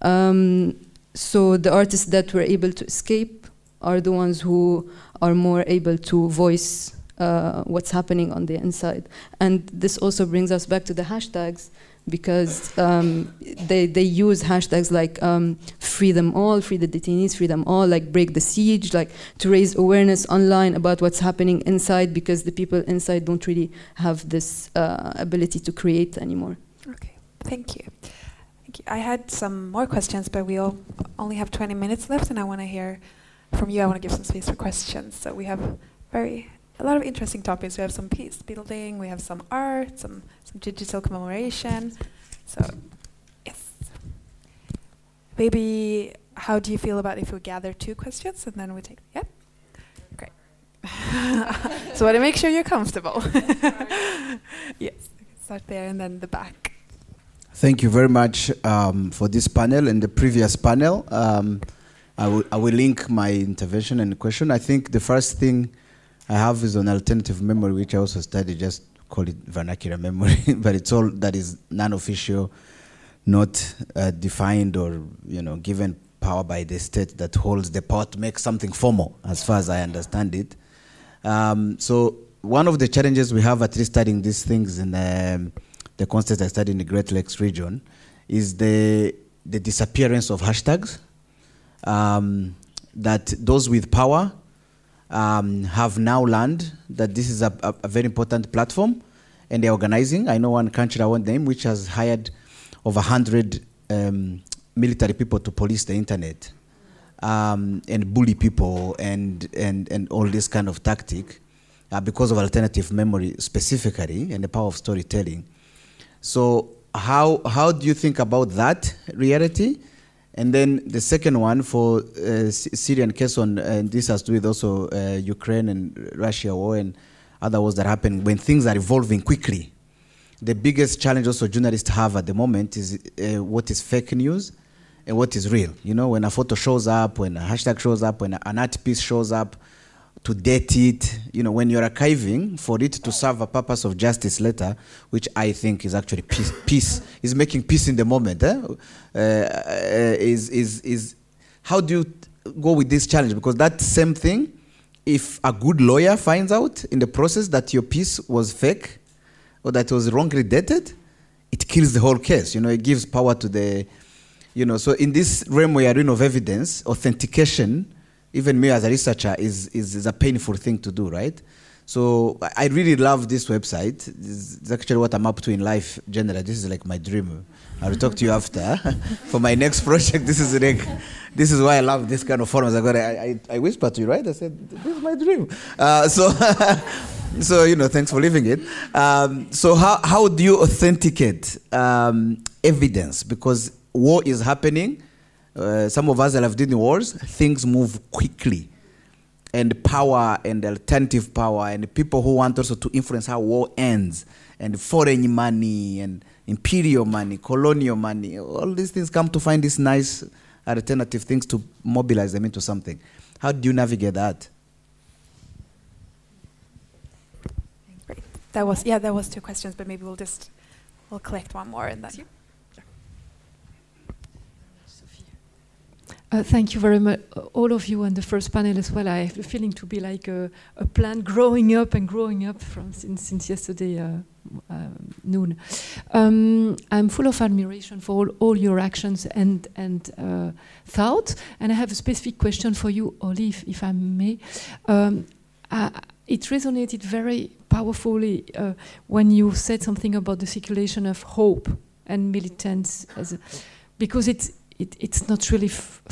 Um, so the artists that were able to escape are the ones who are more able to voice uh, what's happening on the inside. And this also brings us back to the hashtags because um, they, they use hashtags like um, free them all, free the detainees, free them all, like break the siege, like to raise awareness online about what's happening inside because the people inside don't really have this uh, ability to create anymore. Okay, thank you. thank you. I had some more questions, but we all only have 20 minutes left, and I want to hear from you. I want to give some space for questions. So we have very a lot of interesting topics. We have some peace building, we have some art, some, some digital commemoration. So, yes. Maybe, how do you feel about if we gather two questions and then we take, yeah? Great. so, I want to make sure you're comfortable. yes, start there and then the back. Thank you very much um, for this panel and the previous panel. Um, I will link my intervention and question. I think the first thing I have is an alternative memory, which I also study, just call it vernacular memory, but it's all that is non-official, not uh, defined or you know given power by the state that holds the power to make something formal, as far as I understand it. Um, so one of the challenges we have, at least studying these things in um, the context I study in the Great Lakes region, is the the disappearance of hashtags. Um, that those with power um, have now learned that this is a, a, a, very important platform and they're organizing. I know one country, I won't name, which has hired over 100 um, military people to police the internet um, and bully people and, and, and all this kind of tactic uh, because of alternative memory specifically and the power of storytelling. So how, how do you think about that reality? And then the second one for uh, Syrian case on, and this has to do with also uh, Ukraine and Russia war and other wars that happen when things are evolving quickly. the biggest challenge also journalists have at the moment is uh, what is fake news and what is real. You know, when a photo shows up, when a hashtag shows up, when an art piece shows up, to date it, you know, when you're archiving for it to serve a purpose of justice later, which I think is actually peace, peace is making peace in the moment. Eh? Uh, is, is, is how do you go with this challenge? Because that same thing, if a good lawyer finds out in the process that your piece was fake or that was wrongly dated, it kills the whole case. You know, it gives power to the, you know. So in this realm we are in of evidence, authentication even me as a researcher is, is, is a painful thing to do, right? So I really love this website. It's actually what I'm up to in life generally. This is like my dream. I'll talk to you after. For my next project, this is like, this is why I love this kind of forums. I got, I, I, I whispered to you, right? I said, this is my dream. Uh, so, so you know, thanks for leaving it. Um, so how, how do you authenticate um, evidence? Because war is happening uh, some of us that have in wars, things move quickly. And power and alternative power and people who want also to influence how war ends and foreign money and imperial money, colonial money, all these things come to find these nice alternative things to mobilize them into something. How do you navigate that? That was yeah, that was two questions, but maybe we'll just we'll collect one more and then. Uh, thank you very much, all of you on the first panel as well. I have the feeling to be like a, a plant growing up and growing up from since, since yesterday uh, uh, noon. Um, I'm full of admiration for all, all your actions and and uh, thought. And I have a specific question for you, Orli, if I may. Um, it resonated very powerfully uh, when you said something about the circulation of hope and militants, because it's it, it's not really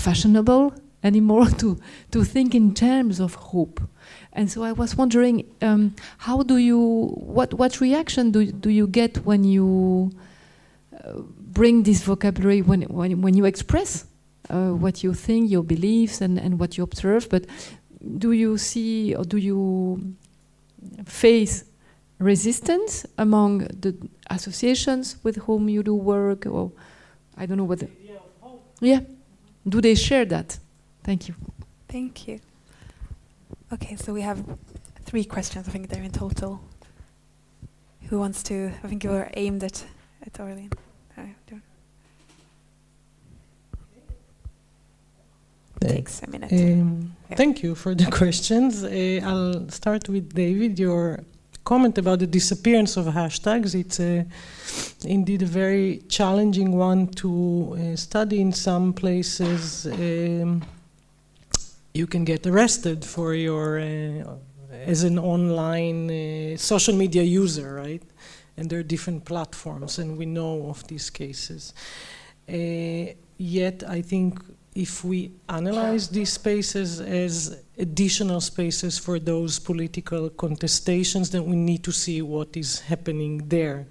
fashionable anymore to, to think in terms of hope. And so I was wondering, um, how do you, what, what reaction do, do you get when you uh, bring this vocabulary, when, when, when you express uh, what you think, your beliefs, and, and what you observe? But do you see or do you face resistance among the associations with whom you do work, or I don't know what. Yeah. Do they share that? Thank you. Thank you. Okay, so we have three questions, I think they're in total. Who wants to? I think you were aimed at, at Orlean. Takes a minute. Um, yeah. Thank you for the questions. Uh, I'll start with David. Your comment about the disappearance of hashtags. It's a, indeed a very challenging one to uh, study in some places. Um, you can get arrested for your uh, as an online uh, social media user, right? And there are different platforms, and we know of these cases. Uh, yet, I think if we analyze these spaces as additional spaces for those political contestations, then we need to see what is happening there.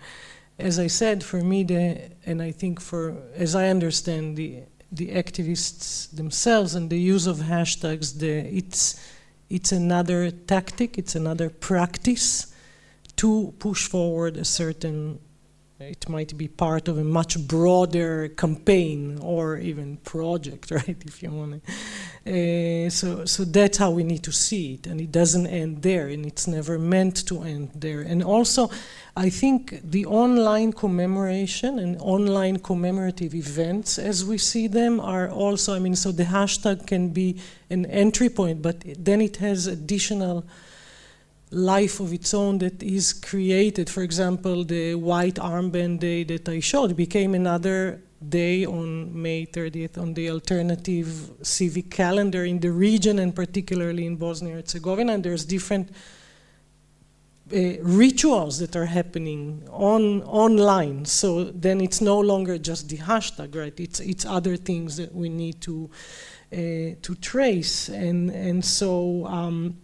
As I said, for me, the, and I think for, as I understand the, the activists themselves and the use of hashtags, the, it's, it's another tactic, it's another practice to push forward a certain it might be part of a much broader campaign or even project, right? If you want to. Uh, so, so that's how we need to see it, and it doesn't end there, and it's never meant to end there. And also, I think the online commemoration and online commemorative events, as we see them, are also. I mean, so the hashtag can be an entry point, but then it has additional life of its own that is created. For example, the white armband day that I showed became another day on May 30th on the alternative civic calendar in the region and particularly in Bosnia and Herzegovina. And there's different uh, rituals that are happening on online. So then it's no longer just the hashtag, right? It's it's other things that we need to uh, to trace. And and so. Um,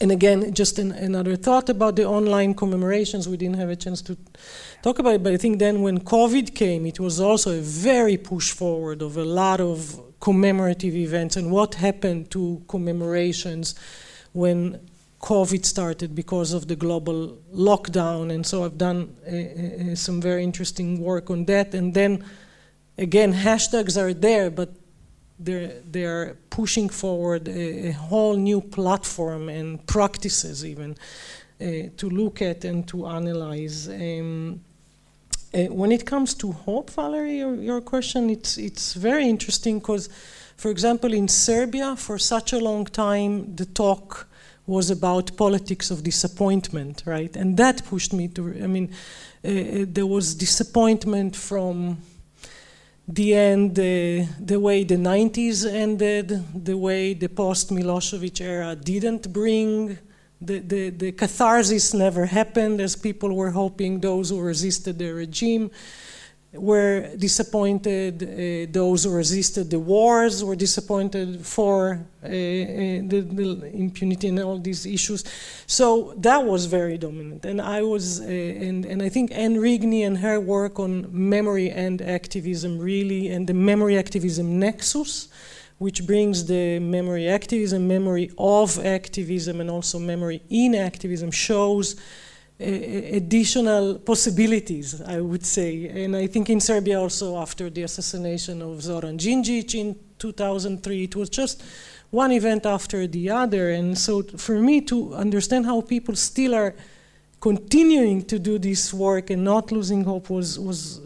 and again, just an, another thought about the online commemorations. We didn't have a chance to talk about it, but I think then when COVID came, it was also a very push forward of a lot of commemorative events and what happened to commemorations when COVID started because of the global lockdown, and so I've done uh, uh, some very interesting work on that. And then again, hashtags are there, but they're, they're pushing forward a, a whole new platform and practices even uh, to look at and to analyze. Um, uh, when it comes to hope, Valerie, your, your question, it's, it's very interesting because, for example, in Serbia, for such a long time, the talk was about politics of disappointment, right? And that pushed me to, I mean, uh, uh there was disappointment from the end, uh, the way the 90s ended, the way the post Milosevic era didn't bring the, the, the catharsis never happened as people were hoping those who resisted the regime were disappointed, uh, those who resisted the wars were disappointed for uh, uh, the, the, impunity and all these issues. So that was very dominant. And I was, uh, and, and I think Anne Rigney and her work on memory and activism really, and the memory activism nexus, which brings the memory activism, memory of activism, and also memory in activism, shows additional possibilities, I would say. And I think in Serbia also after the assassination of Zoran Djindjic in 2003, it was just one event after the other. And so for me to understand how people still are continuing to do this work and not losing hope was, was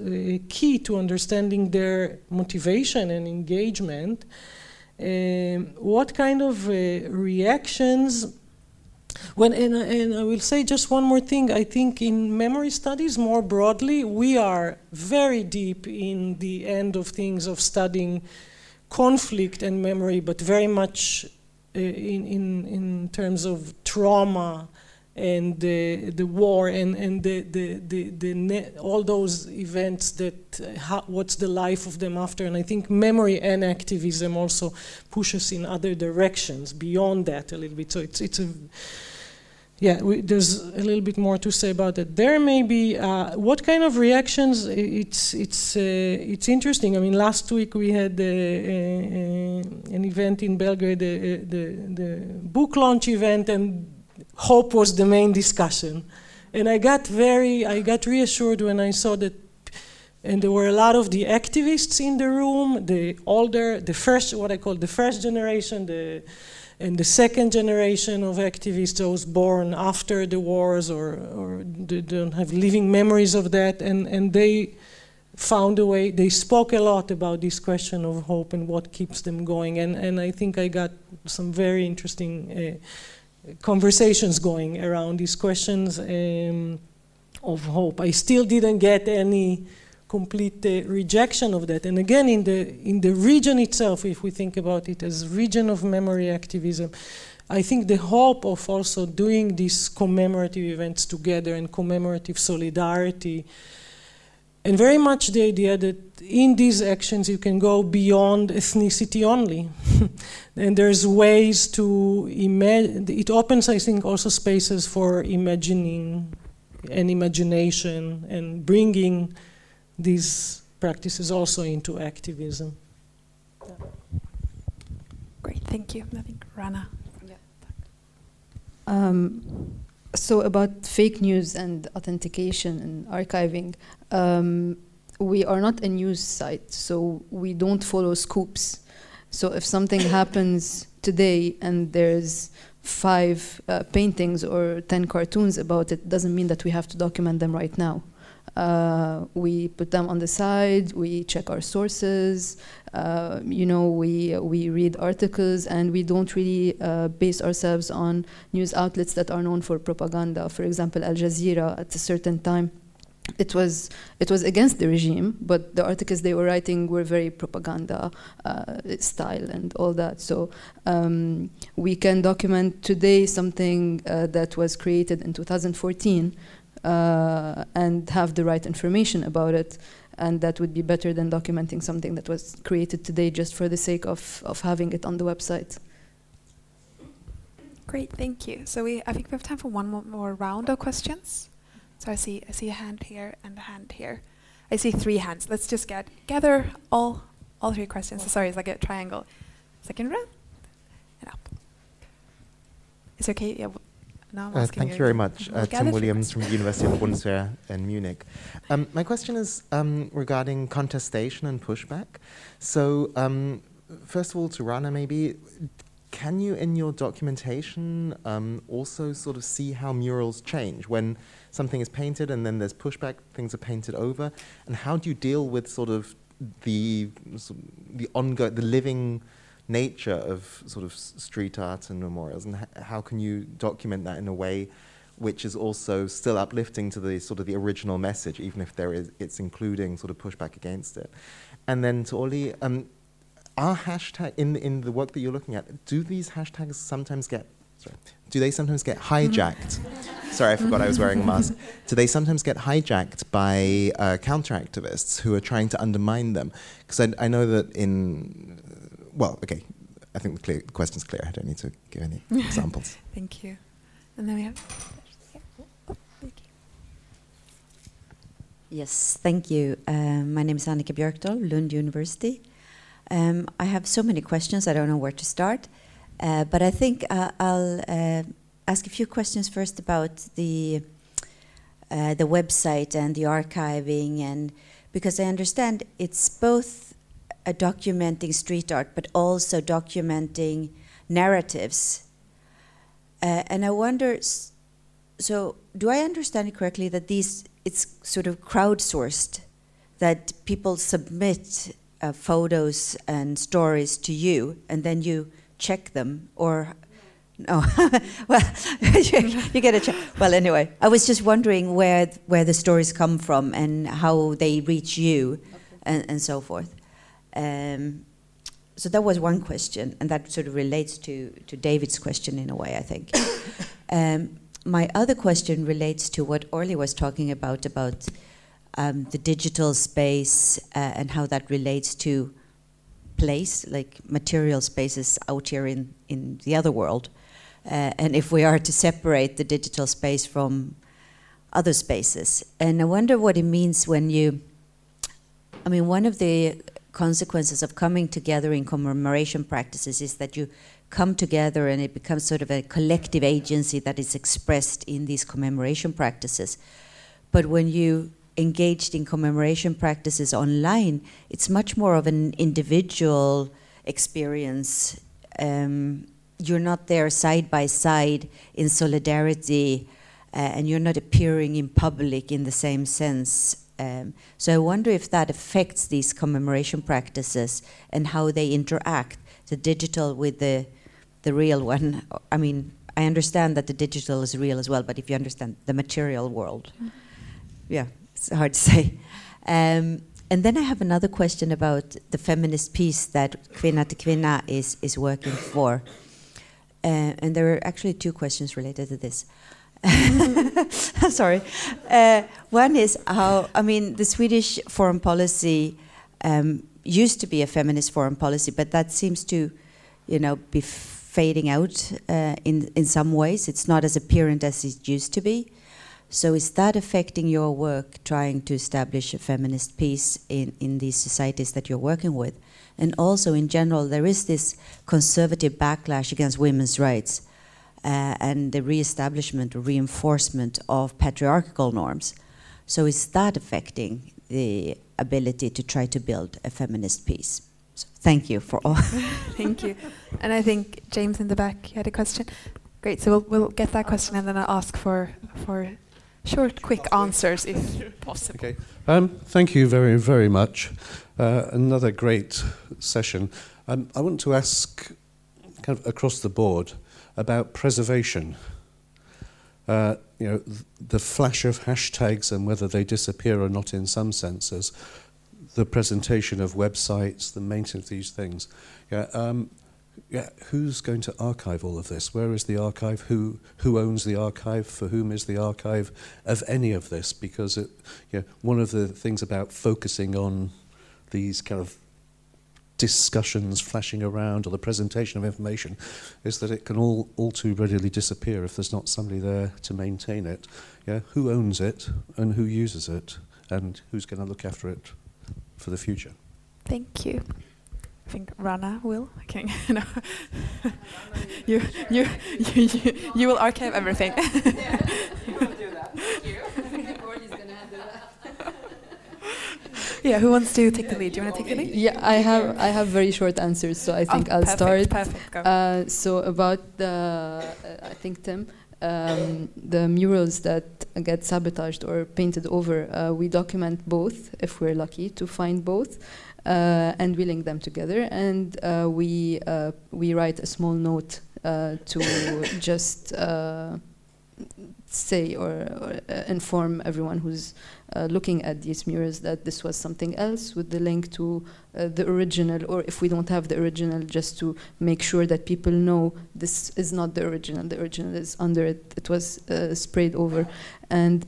key to understanding their motivation and engagement. Um, what kind of uh, reactions when, and, and, I will say just one more thing. I think in memory studies more broadly, we are very deep in the end of things of studying conflict and memory, but very much uh, in, in, in terms of trauma and the, the war and, and the, the, the, the all those events that uh, what's the life of them after. And I think memory and activism also push us in other directions beyond that a little bit. So it's, it's a yeah we, there's a little bit more to say about it. There may be uh, what kind of reactions? It's it's uh, it's interesting. I mean last week we had uh, uh an event in Belgrade the, the, the book launch event and hope was the main discussion. And I got very, I got reassured when I saw that, and there were a lot of the activists in the room, the older, the first, what I call the first generation, the, and the second generation of activists, those born after the wars or, or they don't have living memories of that, and, and they found a way, they spoke a lot about this question of hope and what keeps them going, and, and I think I got some very interesting uh, conversations going around these questions um, of hope. I still didn't get any complete uh, rejection of that. And again, in the in the region itself, if we think about it as region of memory activism, I think the hope of also doing these commemorative events together and commemorative solidarity and very much the idea that in these actions you can go beyond ethnicity only. and there's ways to imagine, it opens, I think, also spaces for imagining and imagination and bringing these practices also into activism. Great, thank you. I think Rana. Um, so about fake news and authentication and archiving, um, we are not a news site, so we don't follow scoops. So if something happens today and there's five uh, paintings or 10 cartoons about it, doesn't mean that we have to document them right now. Uh, we put them on the side, we check our sources, uh, you know, we, we read articles and we don't really uh, base ourselves on news outlets that are known for propaganda. For example, Al Jazeera at a certain time it was it was against the regime, but the articles they were writing were very propaganda uh, style and all that. So um, we can document today something uh, that was created in 2014 uh, and have the right information about it, and that would be better than documenting something that was created today just for the sake of of having it on the website. Great, thank you. So we I think we have time for one more, more round of questions. So I see I see a hand here and a hand here. I see three hands. Let's just get gather all all three questions. Sorry, it's like a triangle. Second row and up. Is it okay? Yeah. Now Uh, thank you very much. Uh, Tim Williams from the University of Bundeswehr in Munich. Um, my question is um, regarding contestation and pushback. So, um, first of all, to Rana, maybe, can you, in your documentation, um, also sort of see how murals change when something is painted and then there's pushback, things are painted over, and how do you deal with sort of the the ongoing, the living nature of sort of street art and memorials, and how can you document that in a way which is also still uplifting to the sort of the original message, even if there is it's including sort of pushback against it. And then to Orli, um, are hashtag in in the work that you're looking at, do these hashtags sometimes get sorry, do they sometimes get hijacked? sorry, I forgot I was wearing a mask. Do they sometimes get hijacked by uh, counter activists who are trying to undermine them? Because I, I know that in well, okay, I think the, clear, the question's clear. I don't need to give any examples. Thank you. And then we have. Yes, thank you. Um, my name is Annika Björkdahl, Lund University. Um, I have so many questions, I don't know where to start. Uh, but I think uh, I'll uh, ask a few questions first about the uh, the website and the archiving, and because I understand it's both a documenting street art, but also documenting narratives. Uh, and I wonder, so do I understand it correctly that these it's sort of crowdsourced, that people submit uh, photos and stories to you, and then you check them, or no? well, you, get a check. Well, anyway, I was just wondering where where the stories come from and how they reach you, and, and so forth. Um, so that was one question, and that sort of relates to, to David's question in a way, I think. um, my other question relates to what Orli was talking about about um, the digital space uh, and how that relates to place, like material spaces out here in, in the other world. Uh, and if we are to separate the digital space from other spaces. And I wonder what it means when you, I mean, one of the consequences of coming together in commemoration practices is that you come together and it becomes sort of a collective agency that is expressed in these commemoration practices. But when you engaged in commemoration practices online, it's much more of an individual experience. Um, you're not there side by side in solidarity, uh, and you're not appearing in public in the same sense. Um, so I wonder if that affects these commemoration practices and how they interact, the digital with the the real one. I mean, I understand that the digital is real as well, but if you understand the material world, yeah, it's hard to say. Um, and then I have another question about the feminist piece that Kvinna till Kvinna is, is working for. Uh, and there are actually two questions related to this. Sorry. Uh, one is how, I mean, the Swedish foreign policy um, used to be a feminist foreign policy, but that seems to, you know, be fading out uh, in, in some ways. It's not as apparent as it used to be. So is that affecting your work, trying to establish a feminist peace in, in these societies that you're working with? And also, in general, there is this conservative backlash against women's rights uh, and the reestablishment or reinforcement of patriarchal norms. So is that affecting the ability to try to build a feminist peace? So thank you for all. Thank you. And I think James in the back you had a question. Great. So we'll, we'll get that question and then I'll ask for for short, quick answers if possible. Okay. Um, thank you very, very much. Uh, another great session. Um, I want to ask, kind of across the board, about preservation. Uh, you know, the flash of hashtags and whether they disappear or not in some senses, the presentation of websites, the maintenance of these things. Yeah, um, yeah, who's going to archive all of this? Where is the archive? Who who owns the archive? For whom is the archive of any of this? Because it, you know, one of the things about focusing on these kind of discussions flashing around or the presentation of information is that it can all, all too readily disappear if there's not somebody there to maintain it. Yeah, who owns it and who uses it and who's going to look after it for the future? Thank you. I think Rana will. Okay, no. you, you, you, you, you will archive everything. Yeah, who wants to take the lead? Do you want to take the lead? Yeah, I have I have very short answers, so I think Oh, I'll perfect, start. Perfect. Uh, so about the, uh, I think Tim, um, the murals that get sabotaged or painted over, uh, we document both if we're lucky to find both, uh, and we link them together, and uh, we uh, we write a small note uh, to just. Say or, or uh, inform everyone who's uh, looking at these mirrors that this was something else with the link to uh, the original or if we don't have the original just to make sure that people know this is not the original. The original is under it. It was uh, sprayed over. And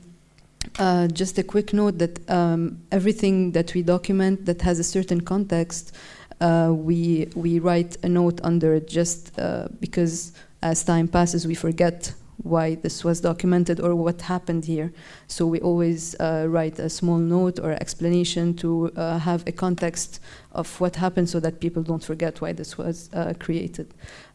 uh, just a quick note that um, everything that we document that has a certain context uh, we we write a note under it just because as time passes we forget why this was documented or what happened here. So we always uh, write a small note or explanation to uh, have a context of what happened so that people don't forget why this was uh, created.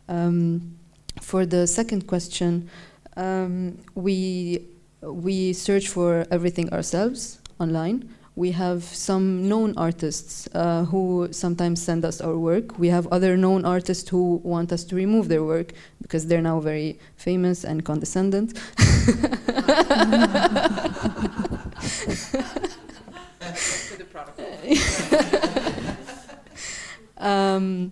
Um, for the second question, um, we we search for everything ourselves online. We have some known artists uh, who sometimes send us our work. We have other known artists who want us to remove their work because they're now very famous and condescending. um,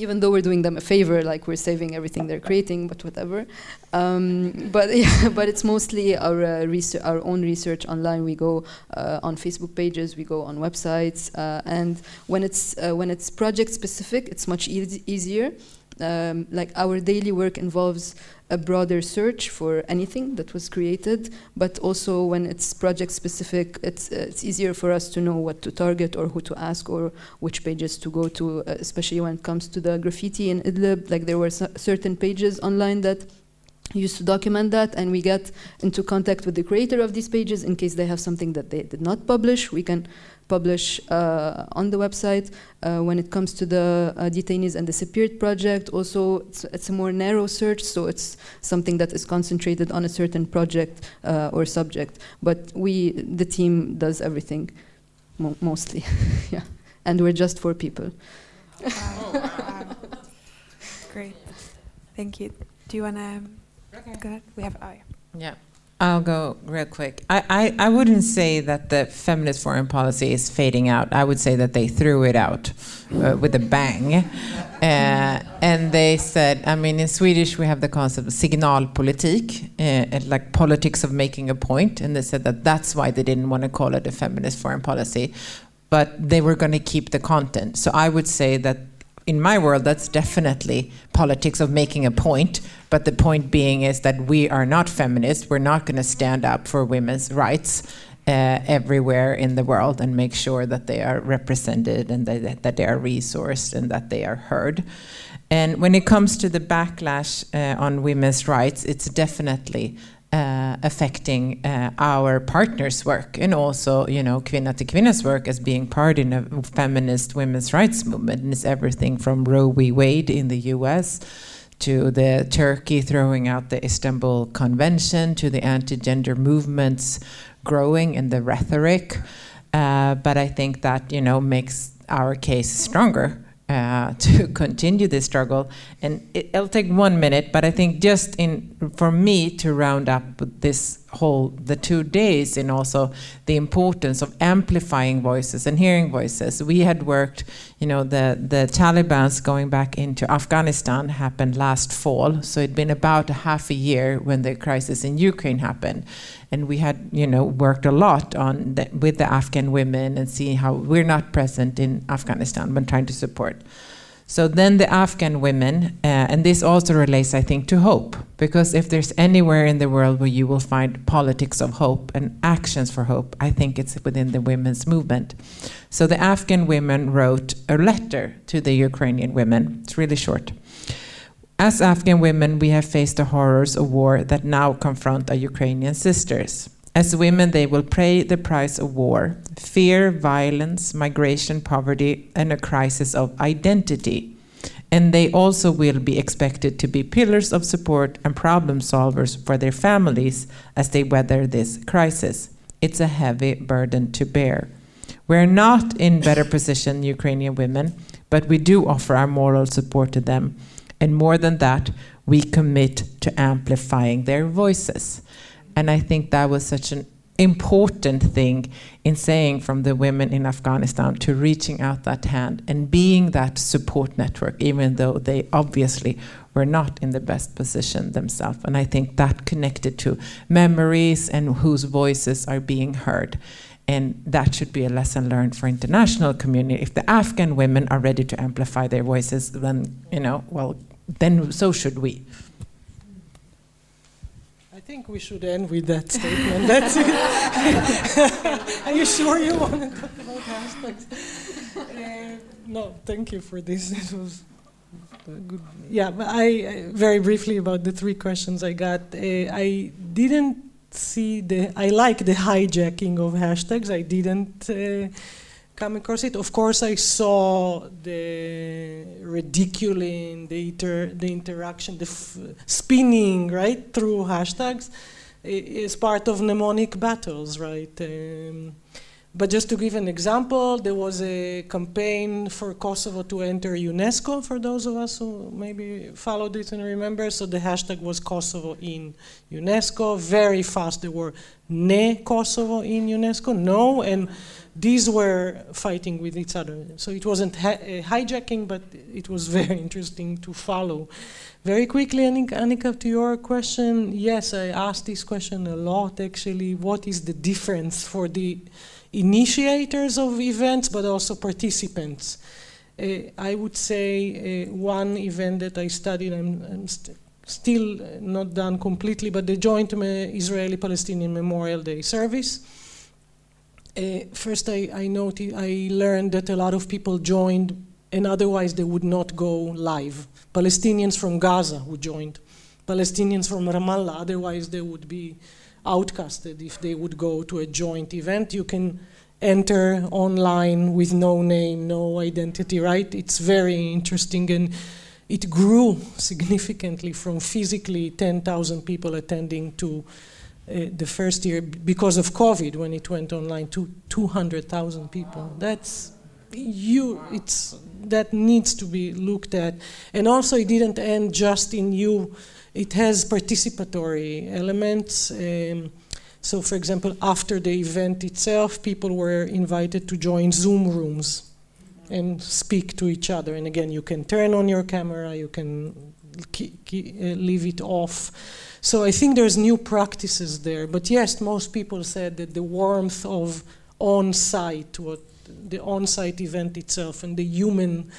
even though we're doing them a favor, like we're saving everything they're creating, but whatever. Um, but yeah, but it's mostly our uh, research, our own research online. We go uh, on Facebook pages, we go on websites, uh, and when it's uh, when it's project specific, it's much easy easier. Um, like our daily work involves a broader search for anything that was created, but also when it's project specific, it's, uh, it's easier for us to know what to target or who to ask or which pages to go to, uh, especially when it comes to the graffiti in Idlib. Like there were certain pages online that used to document that and we get into contact with the creator of these pages in case they have something that they did not publish we can publish uh, on the website uh, when it comes to the uh, detainees and disappeared project also it's, it's, a more narrow search so it's something that is concentrated on a certain project uh, or subject but we the team does everything mo mostly yeah and we're just four people wow. great thank you do you want to Okay. Go ahead. We have. Oh, yeah. Yeah. I'll go real quick. I, I, I wouldn't say that the feminist foreign policy is fading out. I would say that they threw it out uh, with a bang. Uh, and they said, I mean, in Swedish we have the concept of signalpolitik, uh, like politics of making a point. And they said that that's why they didn't want to call it a feminist foreign policy. But they were going to keep the content. So I would say that in my world, that's definitely politics of making a point. But the point being is that we are not feminists. We're not going to stand up for women's rights uh, everywhere in the world and make sure that they are represented and that, that they are resourced and that they are heard. And when it comes to the backlash uh, on women's rights, it's definitely uh, affecting uh, our partners' work and also, you know, Kvinna till Kvinna's work as being part in a feminist women's rights movement. And it's everything from Roe v. Wade in the U.S. to the Turkey throwing out the Istanbul Convention to the anti-gender movements growing in the rhetoric. Uh, but I think that, you know, makes our case stronger. Uh, to continue this struggle. And it, will take one minute, but I think just in for me to round up this whole the two days and also the importance of amplifying voices and hearing voices. We had worked, you know, the the Taliban's going back into Afghanistan happened last fall, so it'd been about a half a year when the crisis in Ukraine happened and we had you know worked a lot on the, with the Afghan women and seeing how we're not present in Afghanistan but trying to support. So then the Afghan women, uh, and this also relates, I think, to hope, because if there's anywhere in the world where you will find politics of hope and actions for hope, I think it's within the women's movement. So the Afghan women wrote a letter to the Ukrainian women. It's really short. As Afghan women, we have faced the horrors of war that now confront our Ukrainian sisters. As women, they will pay the price of war, fear, violence, migration, poverty, and a crisis of identity. And they also will be expected to be pillars of support and problem solvers for their families as they weather this crisis. It's a heavy burden to bear. We're not in better position Ukrainian women, but we do offer our moral support to them. And more than that, we commit to amplifying their voices. And I think that was such an important thing in saying from the women in Afghanistan to reaching out that hand and being that support network, even though they obviously were not in the best position themselves. And I think that connected to memories and whose voices are being heard. And that should be a lesson learned for international community. If the Afghan women are ready to amplify their voices, then you know, well, then so should we. I think we should end with that statement. That's it. Are you sure you want to talk about hashtags? Uh, no, thank you for this. This was good. Yeah, but I uh, very briefly about the three questions I got. Uh, I didn't see the. I like the hijacking of hashtags. I didn't uh, come across it. Of course, I saw the ridiculing, the, inter, the interaction, the spinning, right, through hashtags is part of mnemonic battles, right? Um, but just to give an example, there was a campaign for Kosovo to enter UNESCO, for those of us who maybe followed it and remember. So the hashtag was Kosovo in UNESCO. Very fast, there were ne Kosovo in UNESCO, no, and these were fighting with each other. So it wasn't hijacking, but it was very interesting to follow. Very quickly, Annika, to your question, yes, I asked this question a lot actually. What is the difference for the initiators of events, but also participants? Uh, I would say uh, one event that I studied, I'm, I'm st still not done completely, but the joint Israeli Palestinian Memorial Day service uh, first I, I I learned that a lot of people joined and otherwise they would not go live. Palestinians from Gaza who joined, Palestinians from Ramallah, otherwise they would be outcasted if they would go to a joint event. You can enter online with no name, no identity, right? It's very interesting and it grew significantly from physically 10,000 people attending to uh, the first year because of COVID when it went online to 200,000 people. That's you. It's that needs to be looked at, and also it didn't end just in you. It has participatory elements. Um, so, for example, after the event itself, people were invited to join Zoom rooms and speak to each other. And again, you can turn on your camera, you can leave it off. So I think there's new practices there. But yes, most people said that the warmth of on-site, what the on-site event itself, and the human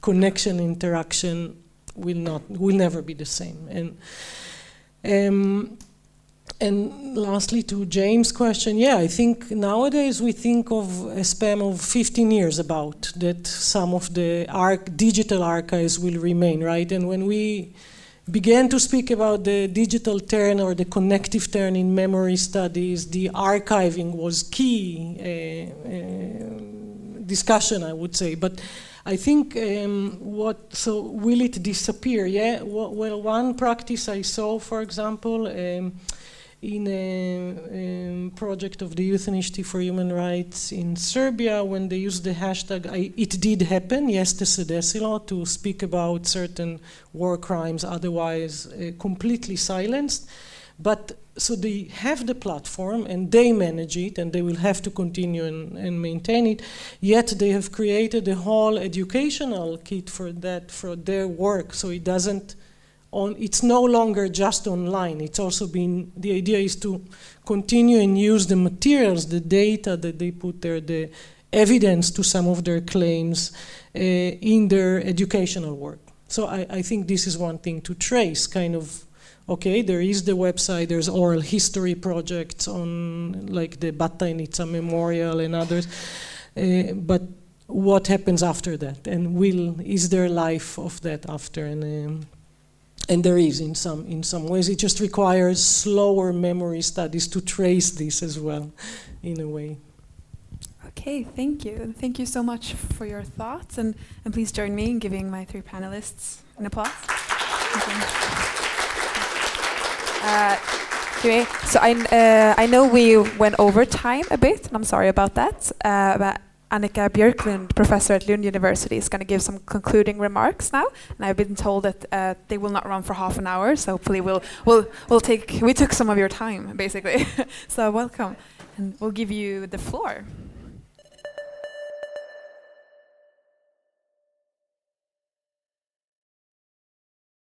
connection interaction will not will never be the same. And um, and lastly, to James' question, yeah, I think nowadays we think of a span of 15 years about that some of the arc, digital archives will remain, right? And when we began to speak about the digital turn or the connective turn in memory studies, the archiving was key uh, uh, discussion, I would say. But I think um, what, so will it disappear? Yeah, well, one practice I saw, for example, um, in a, a, project of the Youth Initiative for Human Rights in Serbia when they used the hashtag I, it did happen, yes se desilo, to speak about certain war crimes otherwise uh, completely silenced. But so they have the platform and they manage it and they will have to continue and, and maintain it. Yet they have created a whole educational kit for that, for their work. So it doesn't on, it's no longer just online. It's also been, the idea is to continue and use the materials, the data that they put there, the evidence to some of their claims uh, in their educational work. So I, I think this is one thing to trace, kind of, okay, there is the website, there's oral history projects on like the Batajnica Memorial and others, uh, but what happens after that? And will, is there life of that after? And um, and there is in some in some ways. It just requires slower memory studies to trace this as well, in a way. Okay, thank you. Thank you so much for your thoughts, and, and please join me in giving my three panelists an applause. Uh, so I, uh, I know we went over time a bit, and I'm sorry about that. Uh, but Annika Björkdahl, professor at Lund University, is going to give some concluding remarks now. And I've been told that uh, they will not run for half an hour, so hopefully we'll, we'll, we'll take, we took some of your time, basically. so welcome, and we'll give you the floor.